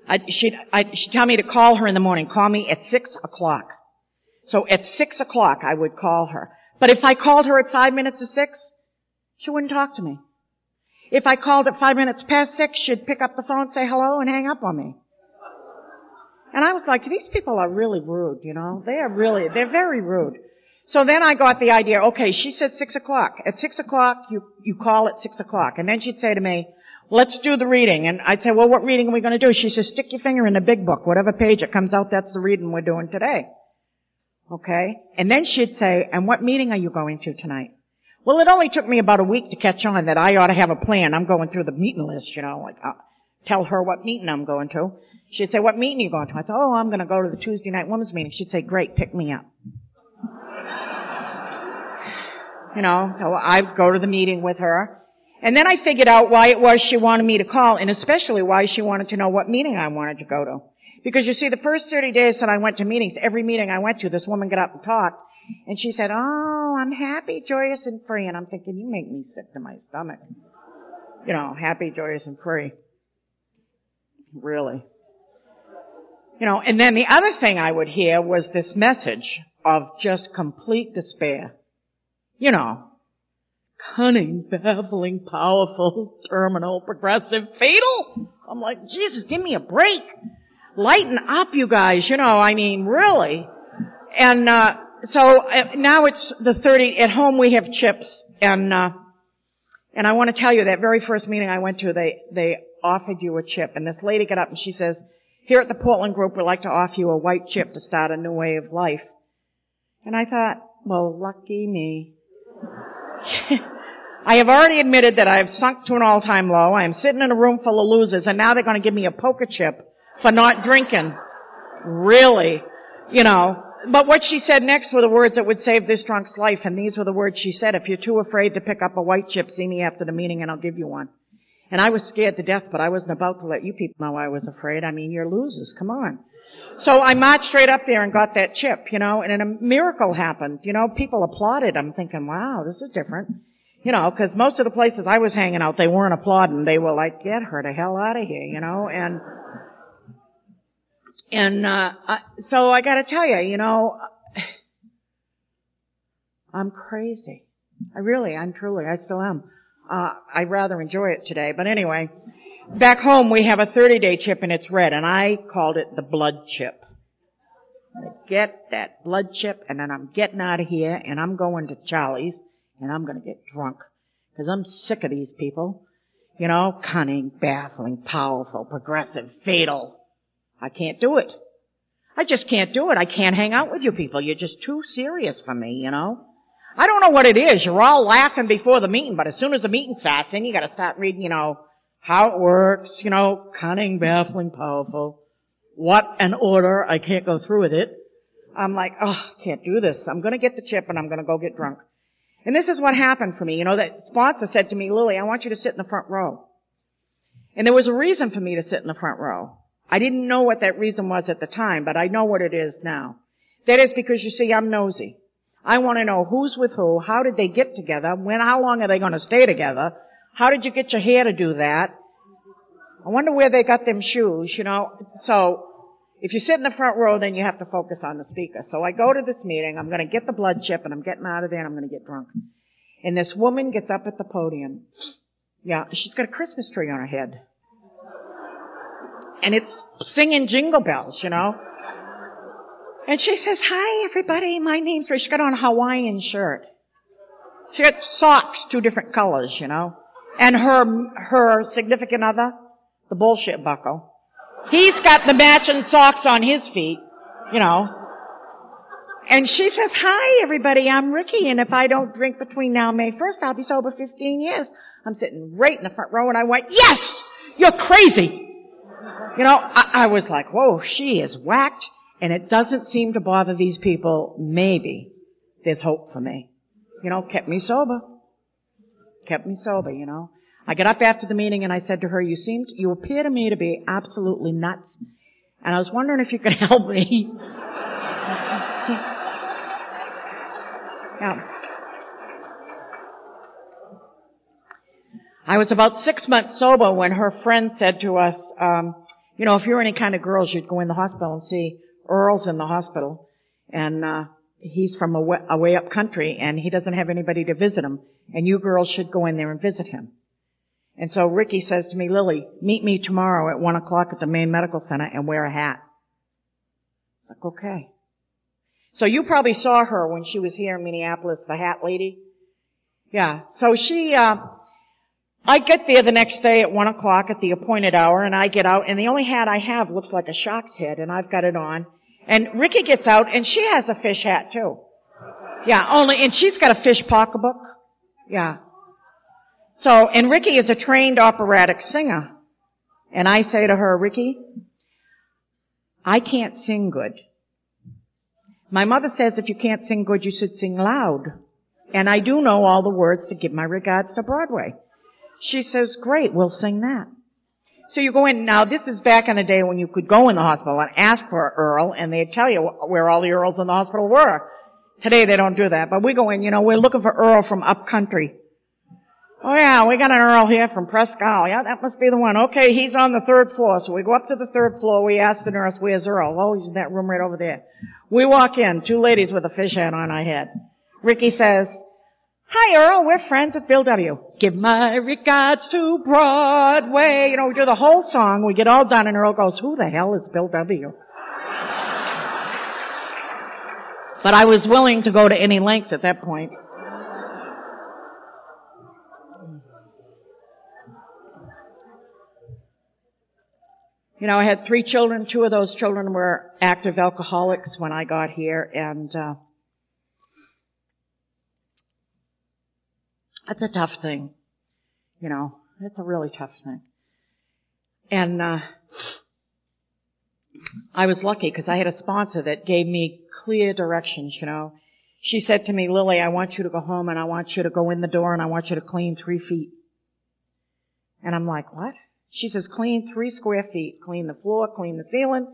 B: I, she'd, I, she'd tell me to call her in the morning. Call me at six o'clock. So at six o'clock I would call her. But if I called her at five minutes to six, she wouldn't talk to me. If I called at five minutes past six, she'd pick up the phone, say hello, and hang up on me. And I was like, these people are really rude, you know? They are really, they're very rude. So then I got the idea, okay, she said six o'clock. At six o'clock, you, you call at six o'clock. And then she'd say to me, let's do the reading. And I'd say, well, what reading are we going to do? She says, stick your finger in the big book. Whatever page it comes out, that's the reading we're doing today. Okay? And then she'd say, and what meeting are you going to tonight? Well, it only took me about a week to catch on that I ought to have a plan. I'm going through the meeting list, you know, like, I'll tell her what meeting I'm going to. She'd say, what meeting are you going to? I thought, oh, I'm going to go to the Tuesday night women's meeting. She'd say, great, pick me up. you know, so I'd go to the meeting with her. And then I figured out why it was she wanted me to call, and especially why she wanted to know what meeting I wanted to go to. Because you see, the first 30 days that I went to meetings, every meeting I went to, this woman got up and talked, and she said, oh, I'm happy, joyous, and free. And I'm thinking, you make me sick to my stomach. You know, happy, joyous, and free. Really. You know, and then the other thing I would hear was this message of just complete despair. You know, cunning, baffling, powerful, terminal, progressive, fatal. I'm like, Jesus, give me a break. Lighten up, you guys. You know, I mean, really. And, uh, so uh, now it's the 30, at home we have chips and, uh, and I want to tell you that very first meeting I went to, they, they offered you a chip. And this lady got up and she says, here at the Portland Group, we'd like to offer you a white chip to start a new way of life. And I thought, well, lucky me. I have already admitted that I have sunk to an all-time low. I am sitting in a room full of losers and now they're going to give me a poker chip for not drinking. Really? You know. But what she said next were the words that would save this drunk's life and these were the words she said, if you're too afraid to pick up a white chip, see me after the meeting and I'll give you one. And I was scared to death, but I wasn't about to let you people know I was afraid. I mean, you're losers. Come on. So I marched straight up there and got that chip, you know, and a miracle happened. You know, people applauded. I'm thinking, wow, this is different. You know, because most of the places I was hanging out, they weren't applauding. They were like, get her the hell out of here, you know, and, and, uh, I, so I gotta tell you, you know, I'm crazy. I really, I'm truly, I still am. Uh, I rather enjoy it today, but anyway, back home we have a 30 day chip and it's red and I called it the blood chip. I get that blood chip and then I'm getting out of here and I'm going to Charlie's and I'm gonna get drunk. Cause I'm sick of these people. You know, cunning, baffling, powerful, progressive, fatal. I can't do it. I just can't do it. I can't hang out with you people. You're just too serious for me, you know? I don't know what it is. You're all laughing before the meeting, but as soon as the meeting starts, then you gotta start reading, you know, how it works, you know, cunning, baffling, powerful. What an order. I can't go through with it. I'm like, oh, can't do this. I'm gonna get the chip and I'm gonna go get drunk. And this is what happened for me. You know, that sponsor said to me, Lilly, I want you to sit in the front row. And there was a reason for me to sit in the front row. I didn't know what that reason was at the time, but I know what it is now. That is because you see, I'm nosy. I want to know who's with who, how did they get together, when, how long are they going to stay together, how did you get your hair to do that? I wonder where they got them shoes, you know. So, if you sit in the front row, then you have to focus on the speaker. So I go to this meeting, I'm going to get the blood chip, and I'm getting out of there, and I'm going to get drunk. And this woman gets up at the podium. Yeah, she's got a Christmas tree on her head. And it's singing jingle bells, you know. And she says, hi everybody, my name's Ray. She got on a Hawaiian shirt. She got socks, two different colors, you know. And her, her significant other, the bullshit buckle, he's got the matching socks on his feet, you know. And she says, hi everybody, I'm Ricky, and if I don't drink between now and May 1st, I'll be sober 15 years. I'm sitting right in the front row and I went, yes! You're crazy! You know, I, I was like, whoa, she is whacked and it doesn't seem to bother these people, maybe there's hope for me. You know, kept me sober. Kept me sober, you know. I got up after the meeting and I said to her, you seem, you appear to me to be absolutely nuts. And I was wondering if you could help me. yeah. I was about six months sober when her friend said to us, um, you know, if you're any kind of girls, you'd go in the hospital and see Earl's in the hospital, and uh, he's from a way, up country, and he doesn't have anybody to visit him, and you girls should go in there and visit him. And so Ricky says to me, Lilly, meet me tomorrow at one o'clock at the Maine Medical Center and wear a hat. It's like, okay. So you probably saw her when she was here in Minneapolis, the hat lady. Yeah. So she, uh, I get there the next day at one o'clock at the appointed hour and I get out and the only hat I have looks like a shark's head and I've got it on. And Ricky gets out and she has a fish hat too. Yeah, only, and she's got a fish pocketbook. Yeah. So, and Ricky is a trained operatic singer. And I say to her, Ricky, I can't sing good. My mother says if you can't sing good, you should sing loud. And I do know all the words to give my regards to Broadway. She says, great, we'll sing that. So you go in, now this is back in the day when you could go in the hospital and ask for Earl and they'd tell you where all the Earls in the hospital were. Today they don't do that, but we go in, you know, we're looking for Earl from up country. Oh yeah, we got an Earl here from Isle. Yeah, that must be the one. Okay, he's on the third floor. So we go up to the third floor. We ask the nurse, where's Earl? Oh, he's in that room right over there. We walk in, two ladies with a fish hat on our head. Ricky says, Hi Earl, we're friends at Bill W. Give my regards to Broadway. You know, we do the whole song, we get all done and Earl goes, who the hell is Bill W? but I was willing to go to any lengths at that point. You know, I had three children. Two of those children were active alcoholics when I got here, and uh, that's a tough thing. You know, it's a really tough thing. And uh, I was lucky because I had a sponsor that gave me clear directions. You know, she said to me, "Lilly, I want you to go home, and I want you to go in the door, and I want you to clean three feet." And I'm like, "What?" She says, clean three square feet. Clean the floor, clean the ceiling,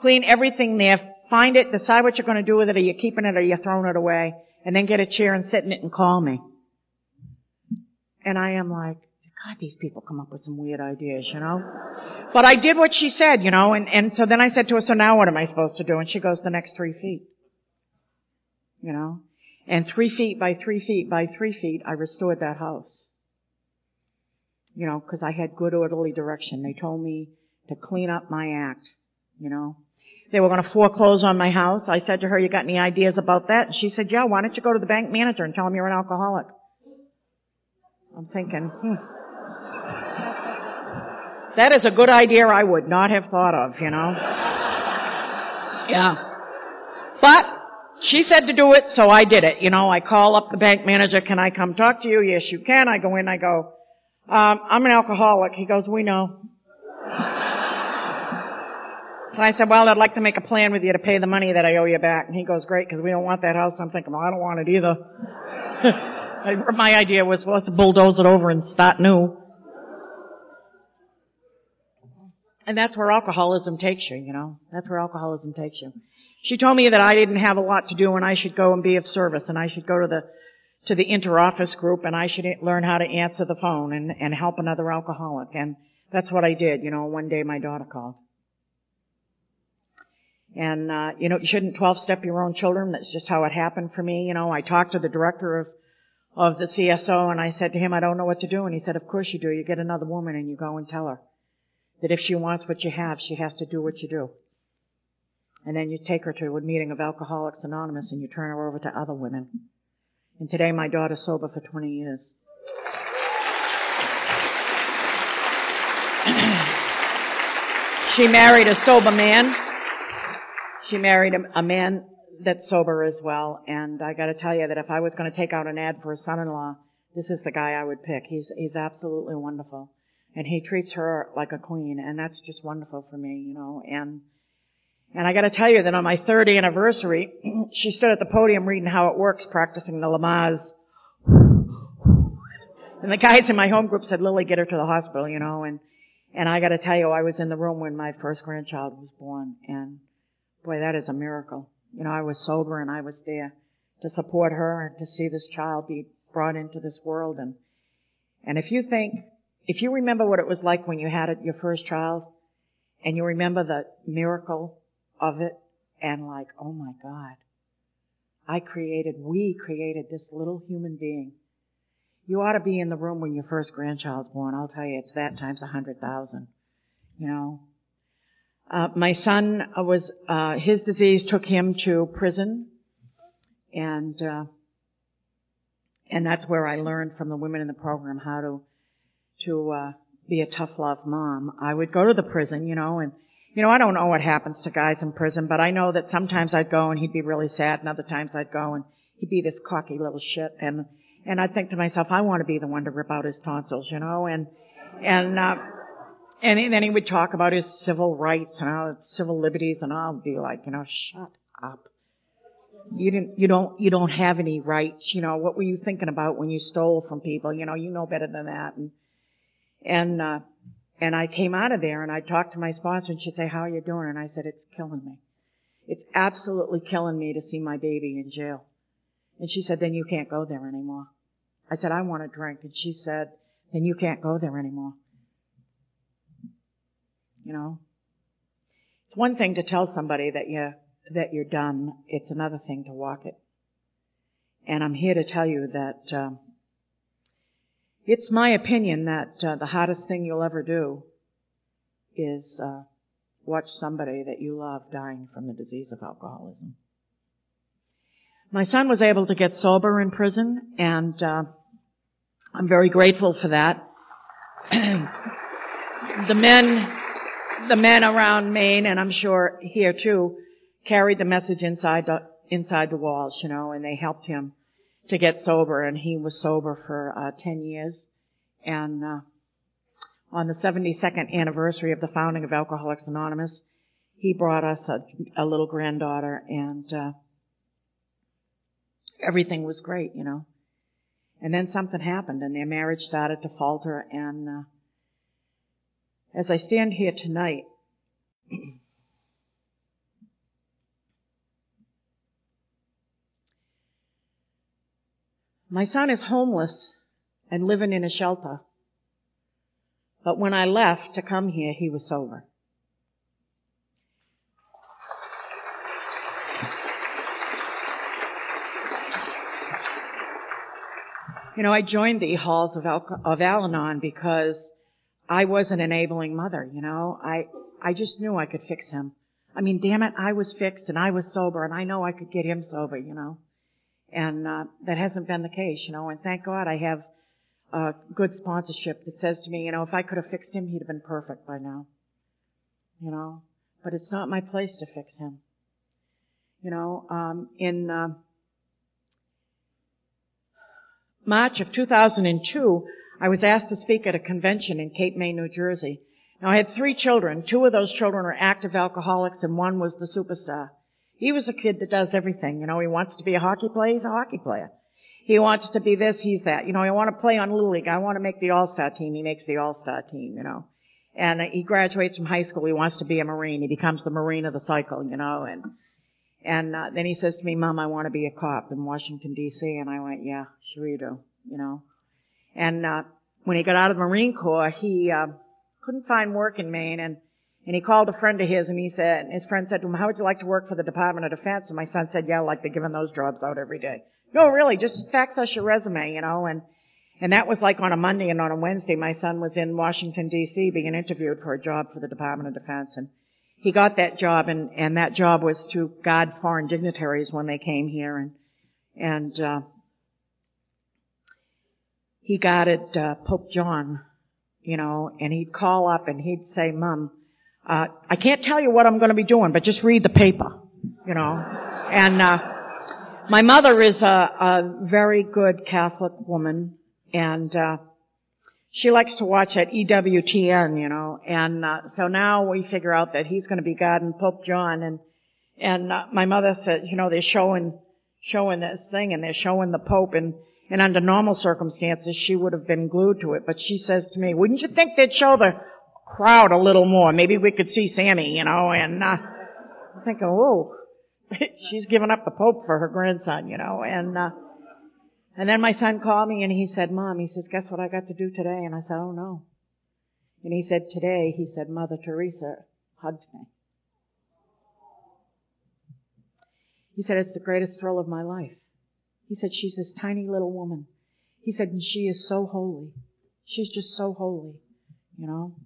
B: clean everything there. Find it, decide what you're going to do with it. Are you keeping it or are you throwing it away? And then get a chair and sit in it and call me. And I am like, God, these people come up with some weird ideas, you know? But I did what she said, you know, and, and so then I said to her, so now what am I supposed to do? And she goes, the next three feet. You know? And three feet by three feet by three feet, I restored that house you know, because I had good orderly direction. They told me to clean up my act, you know. They were going to foreclose on my house. I said to her, you got any ideas about that? And she said, yeah, why don't you go to the bank manager and tell him you're an alcoholic? I'm thinking, hmm. That is a good idea I would not have thought of, you know. Yeah. But she said to do it, so I did it. You know, I call up the bank manager, can I come talk to you? Yes, you can. I go in, I go, um, I'm an alcoholic. He goes, we know. and I said, well, I'd like to make a plan with you to pay the money that I owe you back. And he goes, great, because we don't want that house. I'm thinking, well, I don't want it either. My idea was, well, let's bulldoze it over and start new. And that's where alcoholism takes you, you know. That's where alcoholism takes you. She told me that I didn't have a lot to do and I should go and be of service and I should go to the to the interoffice group and I should learn how to answer the phone and, and help another alcoholic. And that's what I did. You know, one day my daughter called. And, uh, you know, you shouldn't 12 step your own children. That's just how it happened for me. You know, I talked to the director of, of the CSO and I said to him, I don't know what to do. And he said, of course you do. You get another woman and you go and tell her that if she wants what you have, she has to do what you do. And then you take her to a meeting of Alcoholics Anonymous and you turn her over to other women. And today my daughter's sober for 20 years. she married a sober man. She married a, a man that's sober as well. And I gotta tell you that if I was gonna take out an ad for a son-in-law, this is the guy I would pick. He's, he's absolutely wonderful. And he treats her like a queen. And that's just wonderful for me, you know. And and I gotta tell you that on my third anniversary, she stood at the podium reading how it works, practicing the Lamaze. And the guys in my home group said, Lilly, get her to the hospital, you know, and, and I gotta tell you, I was in the room when my first grandchild was born, and boy, that is a miracle. You know, I was sober and I was there to support her and to see this child be brought into this world and, and if you think, if you remember what it was like when you had your first child, and you remember the miracle of it and like, oh my God, I created, we created this little human being. You ought to be in the room when your first grandchild's born. I'll tell you, it's that times a hundred thousand. You know. Uh, my son was, uh, his disease took him to prison, and uh, and that's where I learned from the women in the program how to to uh, be a tough love mom. I would go to the prison, you know, and you know, I don't know what happens to guys in prison, but I know that sometimes I'd go and he'd be really sad, and other times I'd go and he'd be this cocky little shit, and and I'd think to myself, I want to be the one to rip out his tonsils, you know, and and uh, and then he would talk about his civil rights and all civil liberties, and I'll be like, you know, shut up. You didn't, you don't, you don't have any rights. You know, what were you thinking about when you stole from people? You know, you know better than that. And and uh, and I came out of there and I talked to my sponsor and she'd say, how are you doing? And I said, it's killing me. It's absolutely killing me to see my baby in jail. And she said, then you can't go there anymore. I said, I want a drink. And she said, then you can't go there anymore. You know? It's one thing to tell somebody that you, that you're done. It's another thing to walk it. And I'm here to tell you that, um, it's my opinion that uh, the hardest thing you'll ever do is uh, watch somebody that you love dying from the disease of alcoholism. My son was able to get sober in prison, and uh, I'm very grateful for that. the men, the men around Maine, and I'm sure here too, carried the message inside the, inside the walls, you know, and they helped him to get sober, and he was sober for uh, 10 years. And uh, on the 72nd anniversary of the founding of Alcoholics Anonymous, he brought us a, a little granddaughter, and uh, everything was great, you know. And then something happened, and their marriage started to falter. And uh, as I stand here tonight, my son is homeless and living in a shelter. But when I left to come here, he was sober. You know, I joined the halls of, Al- of Al-Anon because I was an enabling mother, you know. I, I just knew I could fix him. I mean, damn it, I was fixed and I was sober and I know I could get him sober, you know. And, uh, that hasn't been the case, you know, and thank God I have a good sponsorship that says to me, you know, if I could have fixed him, he'd have been perfect by now. You know, but it's not my place to fix him. You know, um, in, uh, March of 2002, I was asked to speak at a convention in Cape May, New Jersey. Now I had three children. Two of those children are active alcoholics and one was the superstar. He was a kid that does everything. You know, he wants to be a hockey player, he's a hockey player. He wants to be this, he's that. You know, I want to play on Little League. I want to make the All-Star team. He makes the All-Star team, you know. And he graduates from high school. He wants to be a Marine. He becomes the Marine of the cycle, you know, and and uh, then he says to me, Mom, I want to be a cop in Washington D.C. And I went, Yeah, sure you do you know. And uh, when he got out of the Marine Corps, he uh, couldn't find work in Maine, and and he called a friend of his, and he said, and his friend said to him, "How would you like to work for the Department of Defense?" And my son said, "Yeah, like they're giving those jobs out every day." No, really, just fax us your resume, you know, and and that was like on a Monday and on a Wednesday, my son was in Washington D.C. being interviewed for a job for the Department of Defense, and he got that job, and and that job was to guard foreign dignitaries when they came here, and and uh, he guarded uh, Pope John, you know, and he'd call up and he'd say, "Mom, uh, I can't tell you what I'm going to be doing, but just read the paper," you know. And uh, my mother is a, a very good Catholic woman, and uh, she likes to watch at EWTN, you know. And uh, so now we figure out that he's going to be God and Pope John, and and uh, my mother says, you know, they're showing showing this thing, and they're showing the Pope and and under normal circumstances, she would have been glued to it. But she says to me, wouldn't you think they'd show the crowd a little more? Maybe we could see Sammy, you know, and, uh, I'm thinking, whoa, she's giving up the Pope for her grandson, you know, and, uh, and then my son called me and he said, Mom, he says, guess what I got to do today? And I said, oh no. And he said, today, he said, Mother Teresa hugged me. He said, it's the greatest thrill of my life. He said, she's this tiny little woman. He said, and she is so holy. She's just so holy, you know.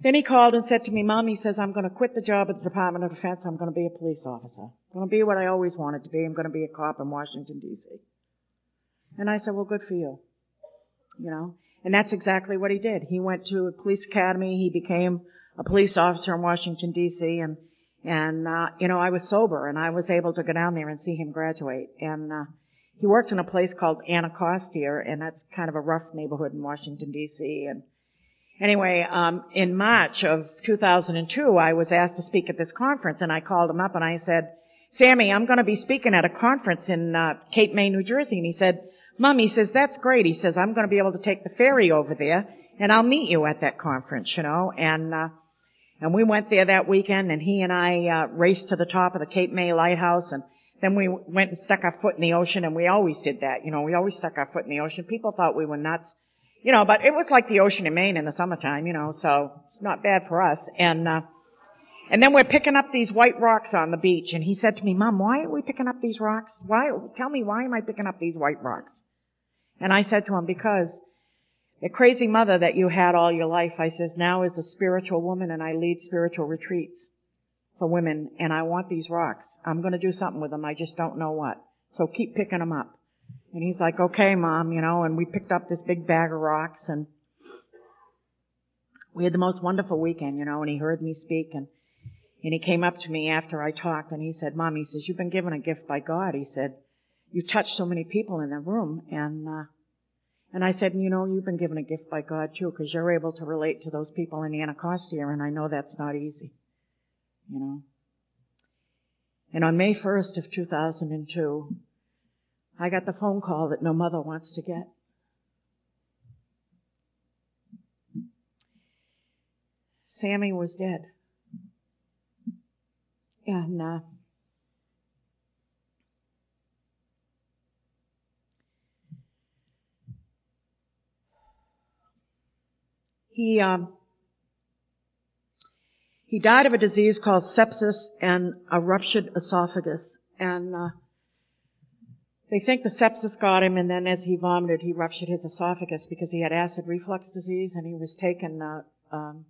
B: Then he called and said to me, Mom, he says, I'm going to quit the job at the Department of Defense. I'm going to be a police officer. I'm going to be what I always wanted to be. I'm going to be a cop in Washington, D.C. And I said, well, good for you. You know, and that's exactly what he did. He went to a police academy. He became a police officer in Washington, D.C. and and, uh, you know, I was sober and I was able to go down there and see him graduate. And, uh, he worked in a place called Anacostia and that's kind of a rough neighborhood in Washington DC. And anyway, um, in March of 2002, I was asked to speak at this conference and I called him up and I said, Sammy, I'm going to be speaking at a conference in, uh, Cape May, New Jersey. And he said, Mom, he says, that's great. He says, I'm going to be able to take the ferry over there and I'll meet you at that conference, you know, and, uh, and we went there that weekend and he and I uh, raced to the top of the Cape May Lighthouse and then we went and stuck our foot in the ocean and we always did that. You know, we always stuck our foot in the ocean. People thought we were nuts. You know, but it was like the ocean in Maine in the summertime, you know, so it's not bad for us. And, uh, and then we're picking up these white rocks on the beach and he said to me, Mom, why are we picking up these rocks? Why, tell me why am I picking up these white rocks? And I said to him, because the crazy mother that you had all your life, I says, now is a spiritual woman and I lead spiritual retreats for women and I want these rocks. I'm going to do something with them. I just don't know what. So keep picking them up. And he's like, okay, mom, you know, and we picked up this big bag of rocks and we had the most wonderful weekend, you know, and he heard me speak and, and he came up to me after I talked and he said, Mom, he says, you've been given a gift by God. He said, you touched so many people in the room and, uh, and I said, you know, you've been given a gift by God too, because you're able to relate to those people in Anacostia, and I know that's not easy. You know. And on May 1st of 2002, I got the phone call that no mother wants to get. Sammy was dead. And, uh, he, um, he died of a disease called sepsis and a ruptured esophagus. And, uh, they think the sepsis got him, and then as he vomited, he ruptured his esophagus because he had acid reflux disease, and he was taking uh, um,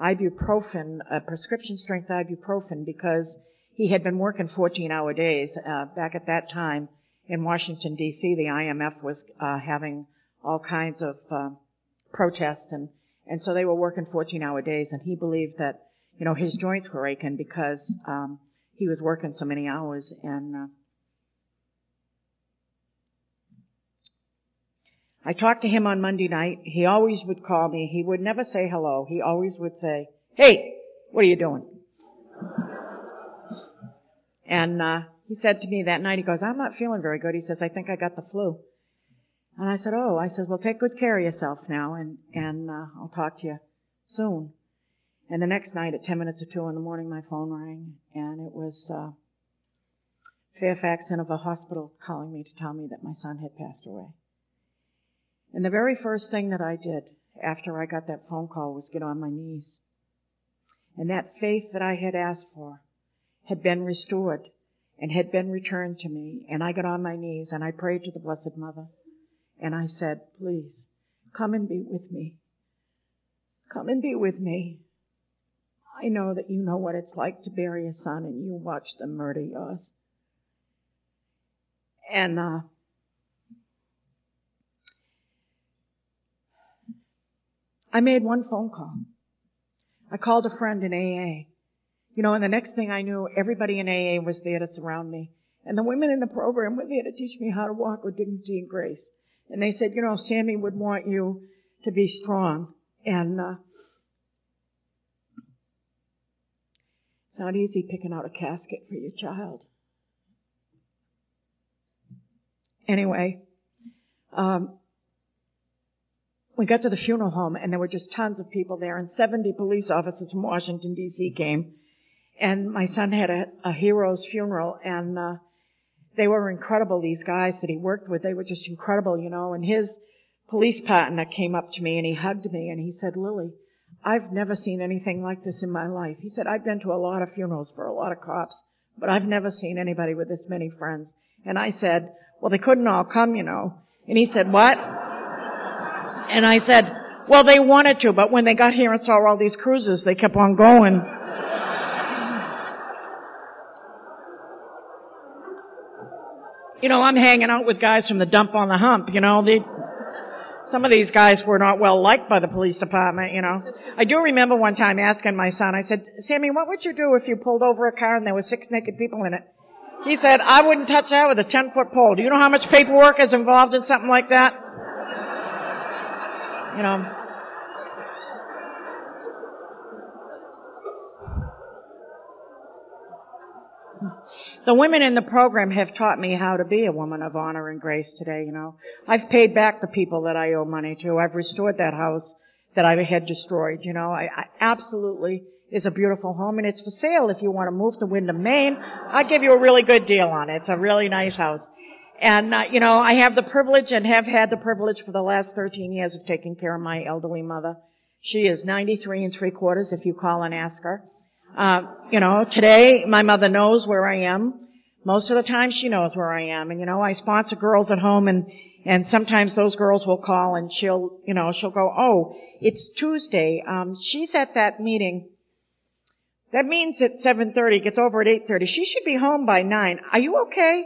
B: ibuprofen, uh, prescription strength ibuprofen, because he had been working 14-hour days. Uh, back at that time in Washington D.C., the IMF was uh, having all kinds of uh, protests, and and so they were working 14-hour days, and he believed that you know his joints were aching because um, he was working so many hours, and uh, I talked to him on Monday night. He always would call me. He would never say hello. He always would say, "Hey, what are you doing?" And uh, he said to me that night, he goes, "I'm not feeling very good." He says, "I think I got the flu." And I said, "Oh," I said, "Well, take good care of yourself now, and and uh, I'll talk to you soon." And the next night, at ten minutes to two in the morning, my phone rang, and it was uh, Fairfax Inova Hospital calling me to tell me that my son had passed away. And the very first thing that I did after I got that phone call was get on my knees. And that faith that I had asked for had been restored and had been returned to me. And I got on my knees and I prayed to the Blessed Mother. And I said, please, come and be with me. Come and be with me. I know that you know what it's like to bury a son and you watch them murder yours. And, uh, I made one phone call. I called a friend in AA. You know, and the next thing I knew, everybody in AA was there to surround me. And the women in the program were there to teach me how to walk with dignity and grace. And they said, you know, Sammy would want you to be strong. And, uh, it's not easy picking out a casket for your child. Anyway, um, we got to the funeral home and there were just tons of people there and 70 police officers from Washington DC came. And my son had a, a hero's funeral and, uh, they were incredible, these guys that he worked with. They were just incredible, you know, and his police partner came up to me and he hugged me and he said, Lilly, I've never seen anything like this in my life. He said, I've been to a lot of funerals for a lot of cops, but I've never seen anybody with this many friends. And I said, well, they couldn't all come, you know. And he said, what? And I said, well, they wanted to, but when they got here and saw all these cruises, they kept on going. You know, I'm hanging out with guys from the dump on the hump, you know, they, some of these guys were not well liked by the police department, you know. I do remember one time asking my son, I said, Sammy, what would you do if you pulled over a car and there were six naked people in it? He said, I wouldn't touch that with a 10 foot pole. Do you know how much paperwork is involved in something like that? You know. The women in the program have taught me how to be a woman of honor and grace today, you know. I've paid back the people that I owe money to. I've restored that house that I had destroyed, you know. I, I absolutely is a beautiful home and it's for sale if you want to move to Windham, Maine. I'll give you a really good deal on it. It's a really nice house. And, uh, you know, I have the privilege and have had the privilege for the last 13 years of taking care of my elderly mother. She is 93 and three quarters if you call and ask her. Uh, you know, today my mother knows where I am. Most of the time she knows where I am. And you know, I sponsor girls at home and, and sometimes those girls will call and she'll, you know, she'll go, oh, it's Tuesday. Um, she's at that meeting. That means at 7.30, gets over at 8.30. She should be home by 9. Are you okay?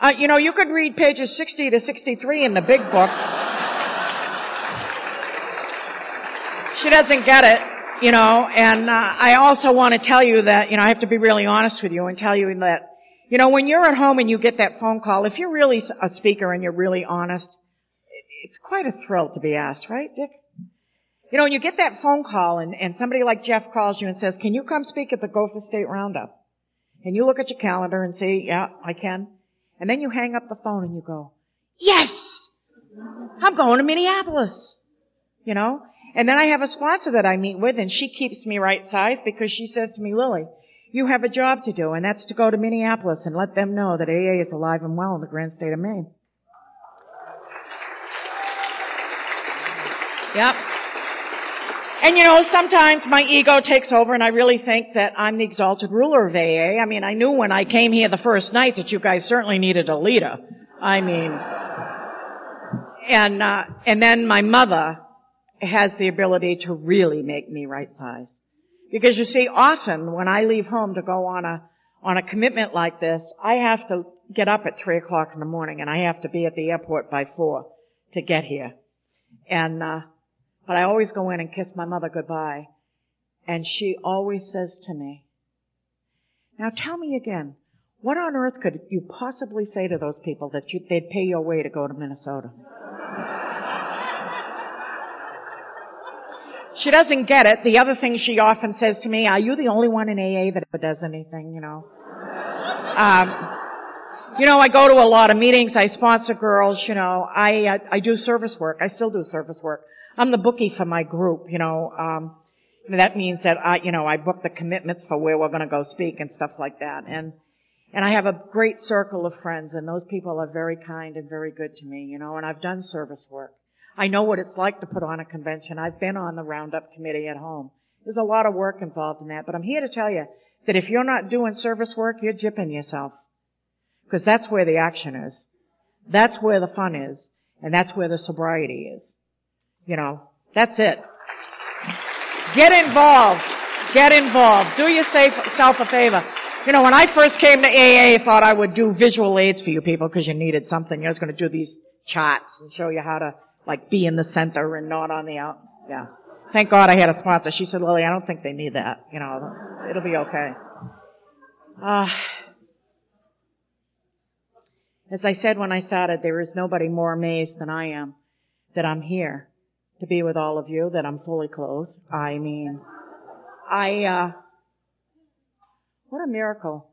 B: Uh, you know, you could read pages 60 to 63 in the big book. she doesn't get it, you know, and uh, I also want to tell you that, you know, I have to be really honest with you and tell you that, you know, when you're at home and you get that phone call, if you're really a speaker and you're really honest, it's quite a thrill to be asked, right, Dick? You know, when you get that phone call and, and somebody like Jeff calls you and says, can you come speak at the Gopher State Roundup? And you look at your calendar and say, yeah, I can. And then you hang up the phone and you go, yes! I'm going to Minneapolis. You know? And then I have a sponsor that I meet with and she keeps me right sized because she says to me, Lilly, you have a job to do and that's to go to Minneapolis and let them know that AA is alive and well in the grand state of Maine. Yep. And you know, sometimes my ego takes over and I really think that I'm the exalted ruler of AA. I mean, I knew when I came here the first night that you guys certainly needed a leader. I mean, and, uh, and then my mother has the ability to really make me right size. Because you see, often when I leave home to go on a, on a commitment like this, I have to get up at three o'clock in the morning and I have to be at the airport by four to get here. And, uh, but I always go in and kiss my mother goodbye. And she always says to me, now tell me again, what on earth could you possibly say to those people that you, they'd pay your way to go to Minnesota? She doesn't get it. The other thing she often says to me, are you the only one in AA that ever does anything, you know? Um, you know, I go to a lot of meetings. I sponsor girls. You know, I uh, I do service work. I still do service work. I'm the bookie for my group. You know, um, that means that I, you know, I book the commitments for where we're going to go speak and stuff like that. And and I have a great circle of friends, and those people are very kind and very good to me. You know, and I've done service work. I know what it's like to put on a convention. I've been on the roundup committee at home. There's a lot of work involved in that, but I'm here to tell you that if you're not doing service work, you're jipping yourself. Because that's where the action is. That's where the fun is. And that's where the sobriety is. You know, that's it. Get involved. Get involved. Do yourself a favor. You know, when I first came to AA, I thought I would do visual aids for you people because you needed something. I was going to do these charts and show you how to, like, be in the center and not on the out. Yeah. Thank God I had a sponsor. She said, Lilly, I don't think they need that. You know, it'll be okay. Uh, as I said when I started, there is nobody more amazed than I am that I'm here to be with all of you, that I'm fully clothed. I mean, I, uh, what a miracle.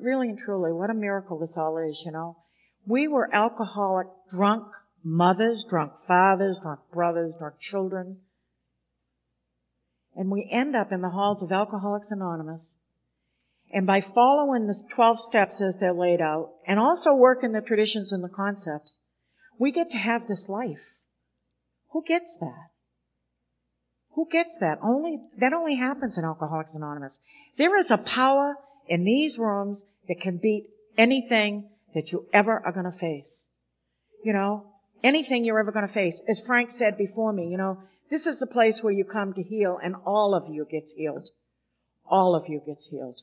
B: Really and truly, what a miracle this all is, you know. We were alcoholic, drunk mothers, drunk fathers, drunk brothers, drunk children. And we end up in the halls of Alcoholics Anonymous and by following the 12 steps as they're laid out, and also working the traditions and the concepts, we get to have this life. Who gets that? Who gets that? Only, that only happens in Alcoholics Anonymous. There is a power in these rooms that can beat anything that you ever are gonna face. You know, anything you're ever gonna face. As Frank said before me, you know, this is the place where you come to heal and all of you gets healed. All of you gets healed.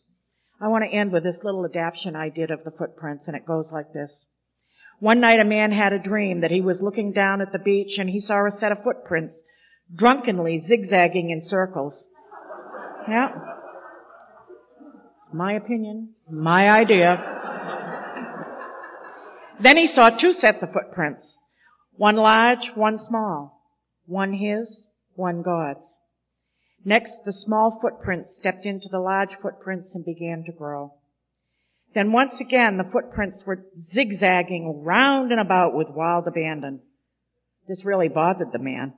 B: I want to end with this little adaptation I did of the footprints, and it goes like this. One night a man had a dream that he was looking down at the beach and he saw a set of footprints drunkenly zigzagging in circles. Yeah. My opinion, my idea. then he saw two sets of footprints. One large, one small. One his, one God's. Next, the small footprints stepped into the large footprints and began to grow. Then once again, the footprints were zigzagging round and about with wild abandon. This really bothered the man.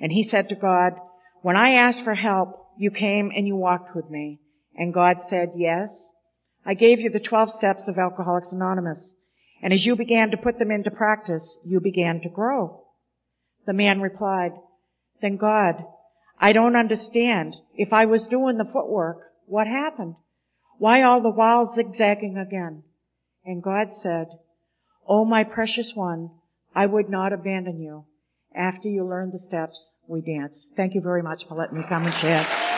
B: And he said to God, when I asked for help, you came and you walked with me. And God said, yes. I gave you the 12 steps of Alcoholics Anonymous. And as you began to put them into practice, you began to grow. The man replied, then God, I don't understand. If I was doing the footwork, what happened? Why all the wild zigzagging again? And God said, Oh, my precious one, I would not abandon you. After you learn the steps, we dance. Thank you very much for letting me come and share.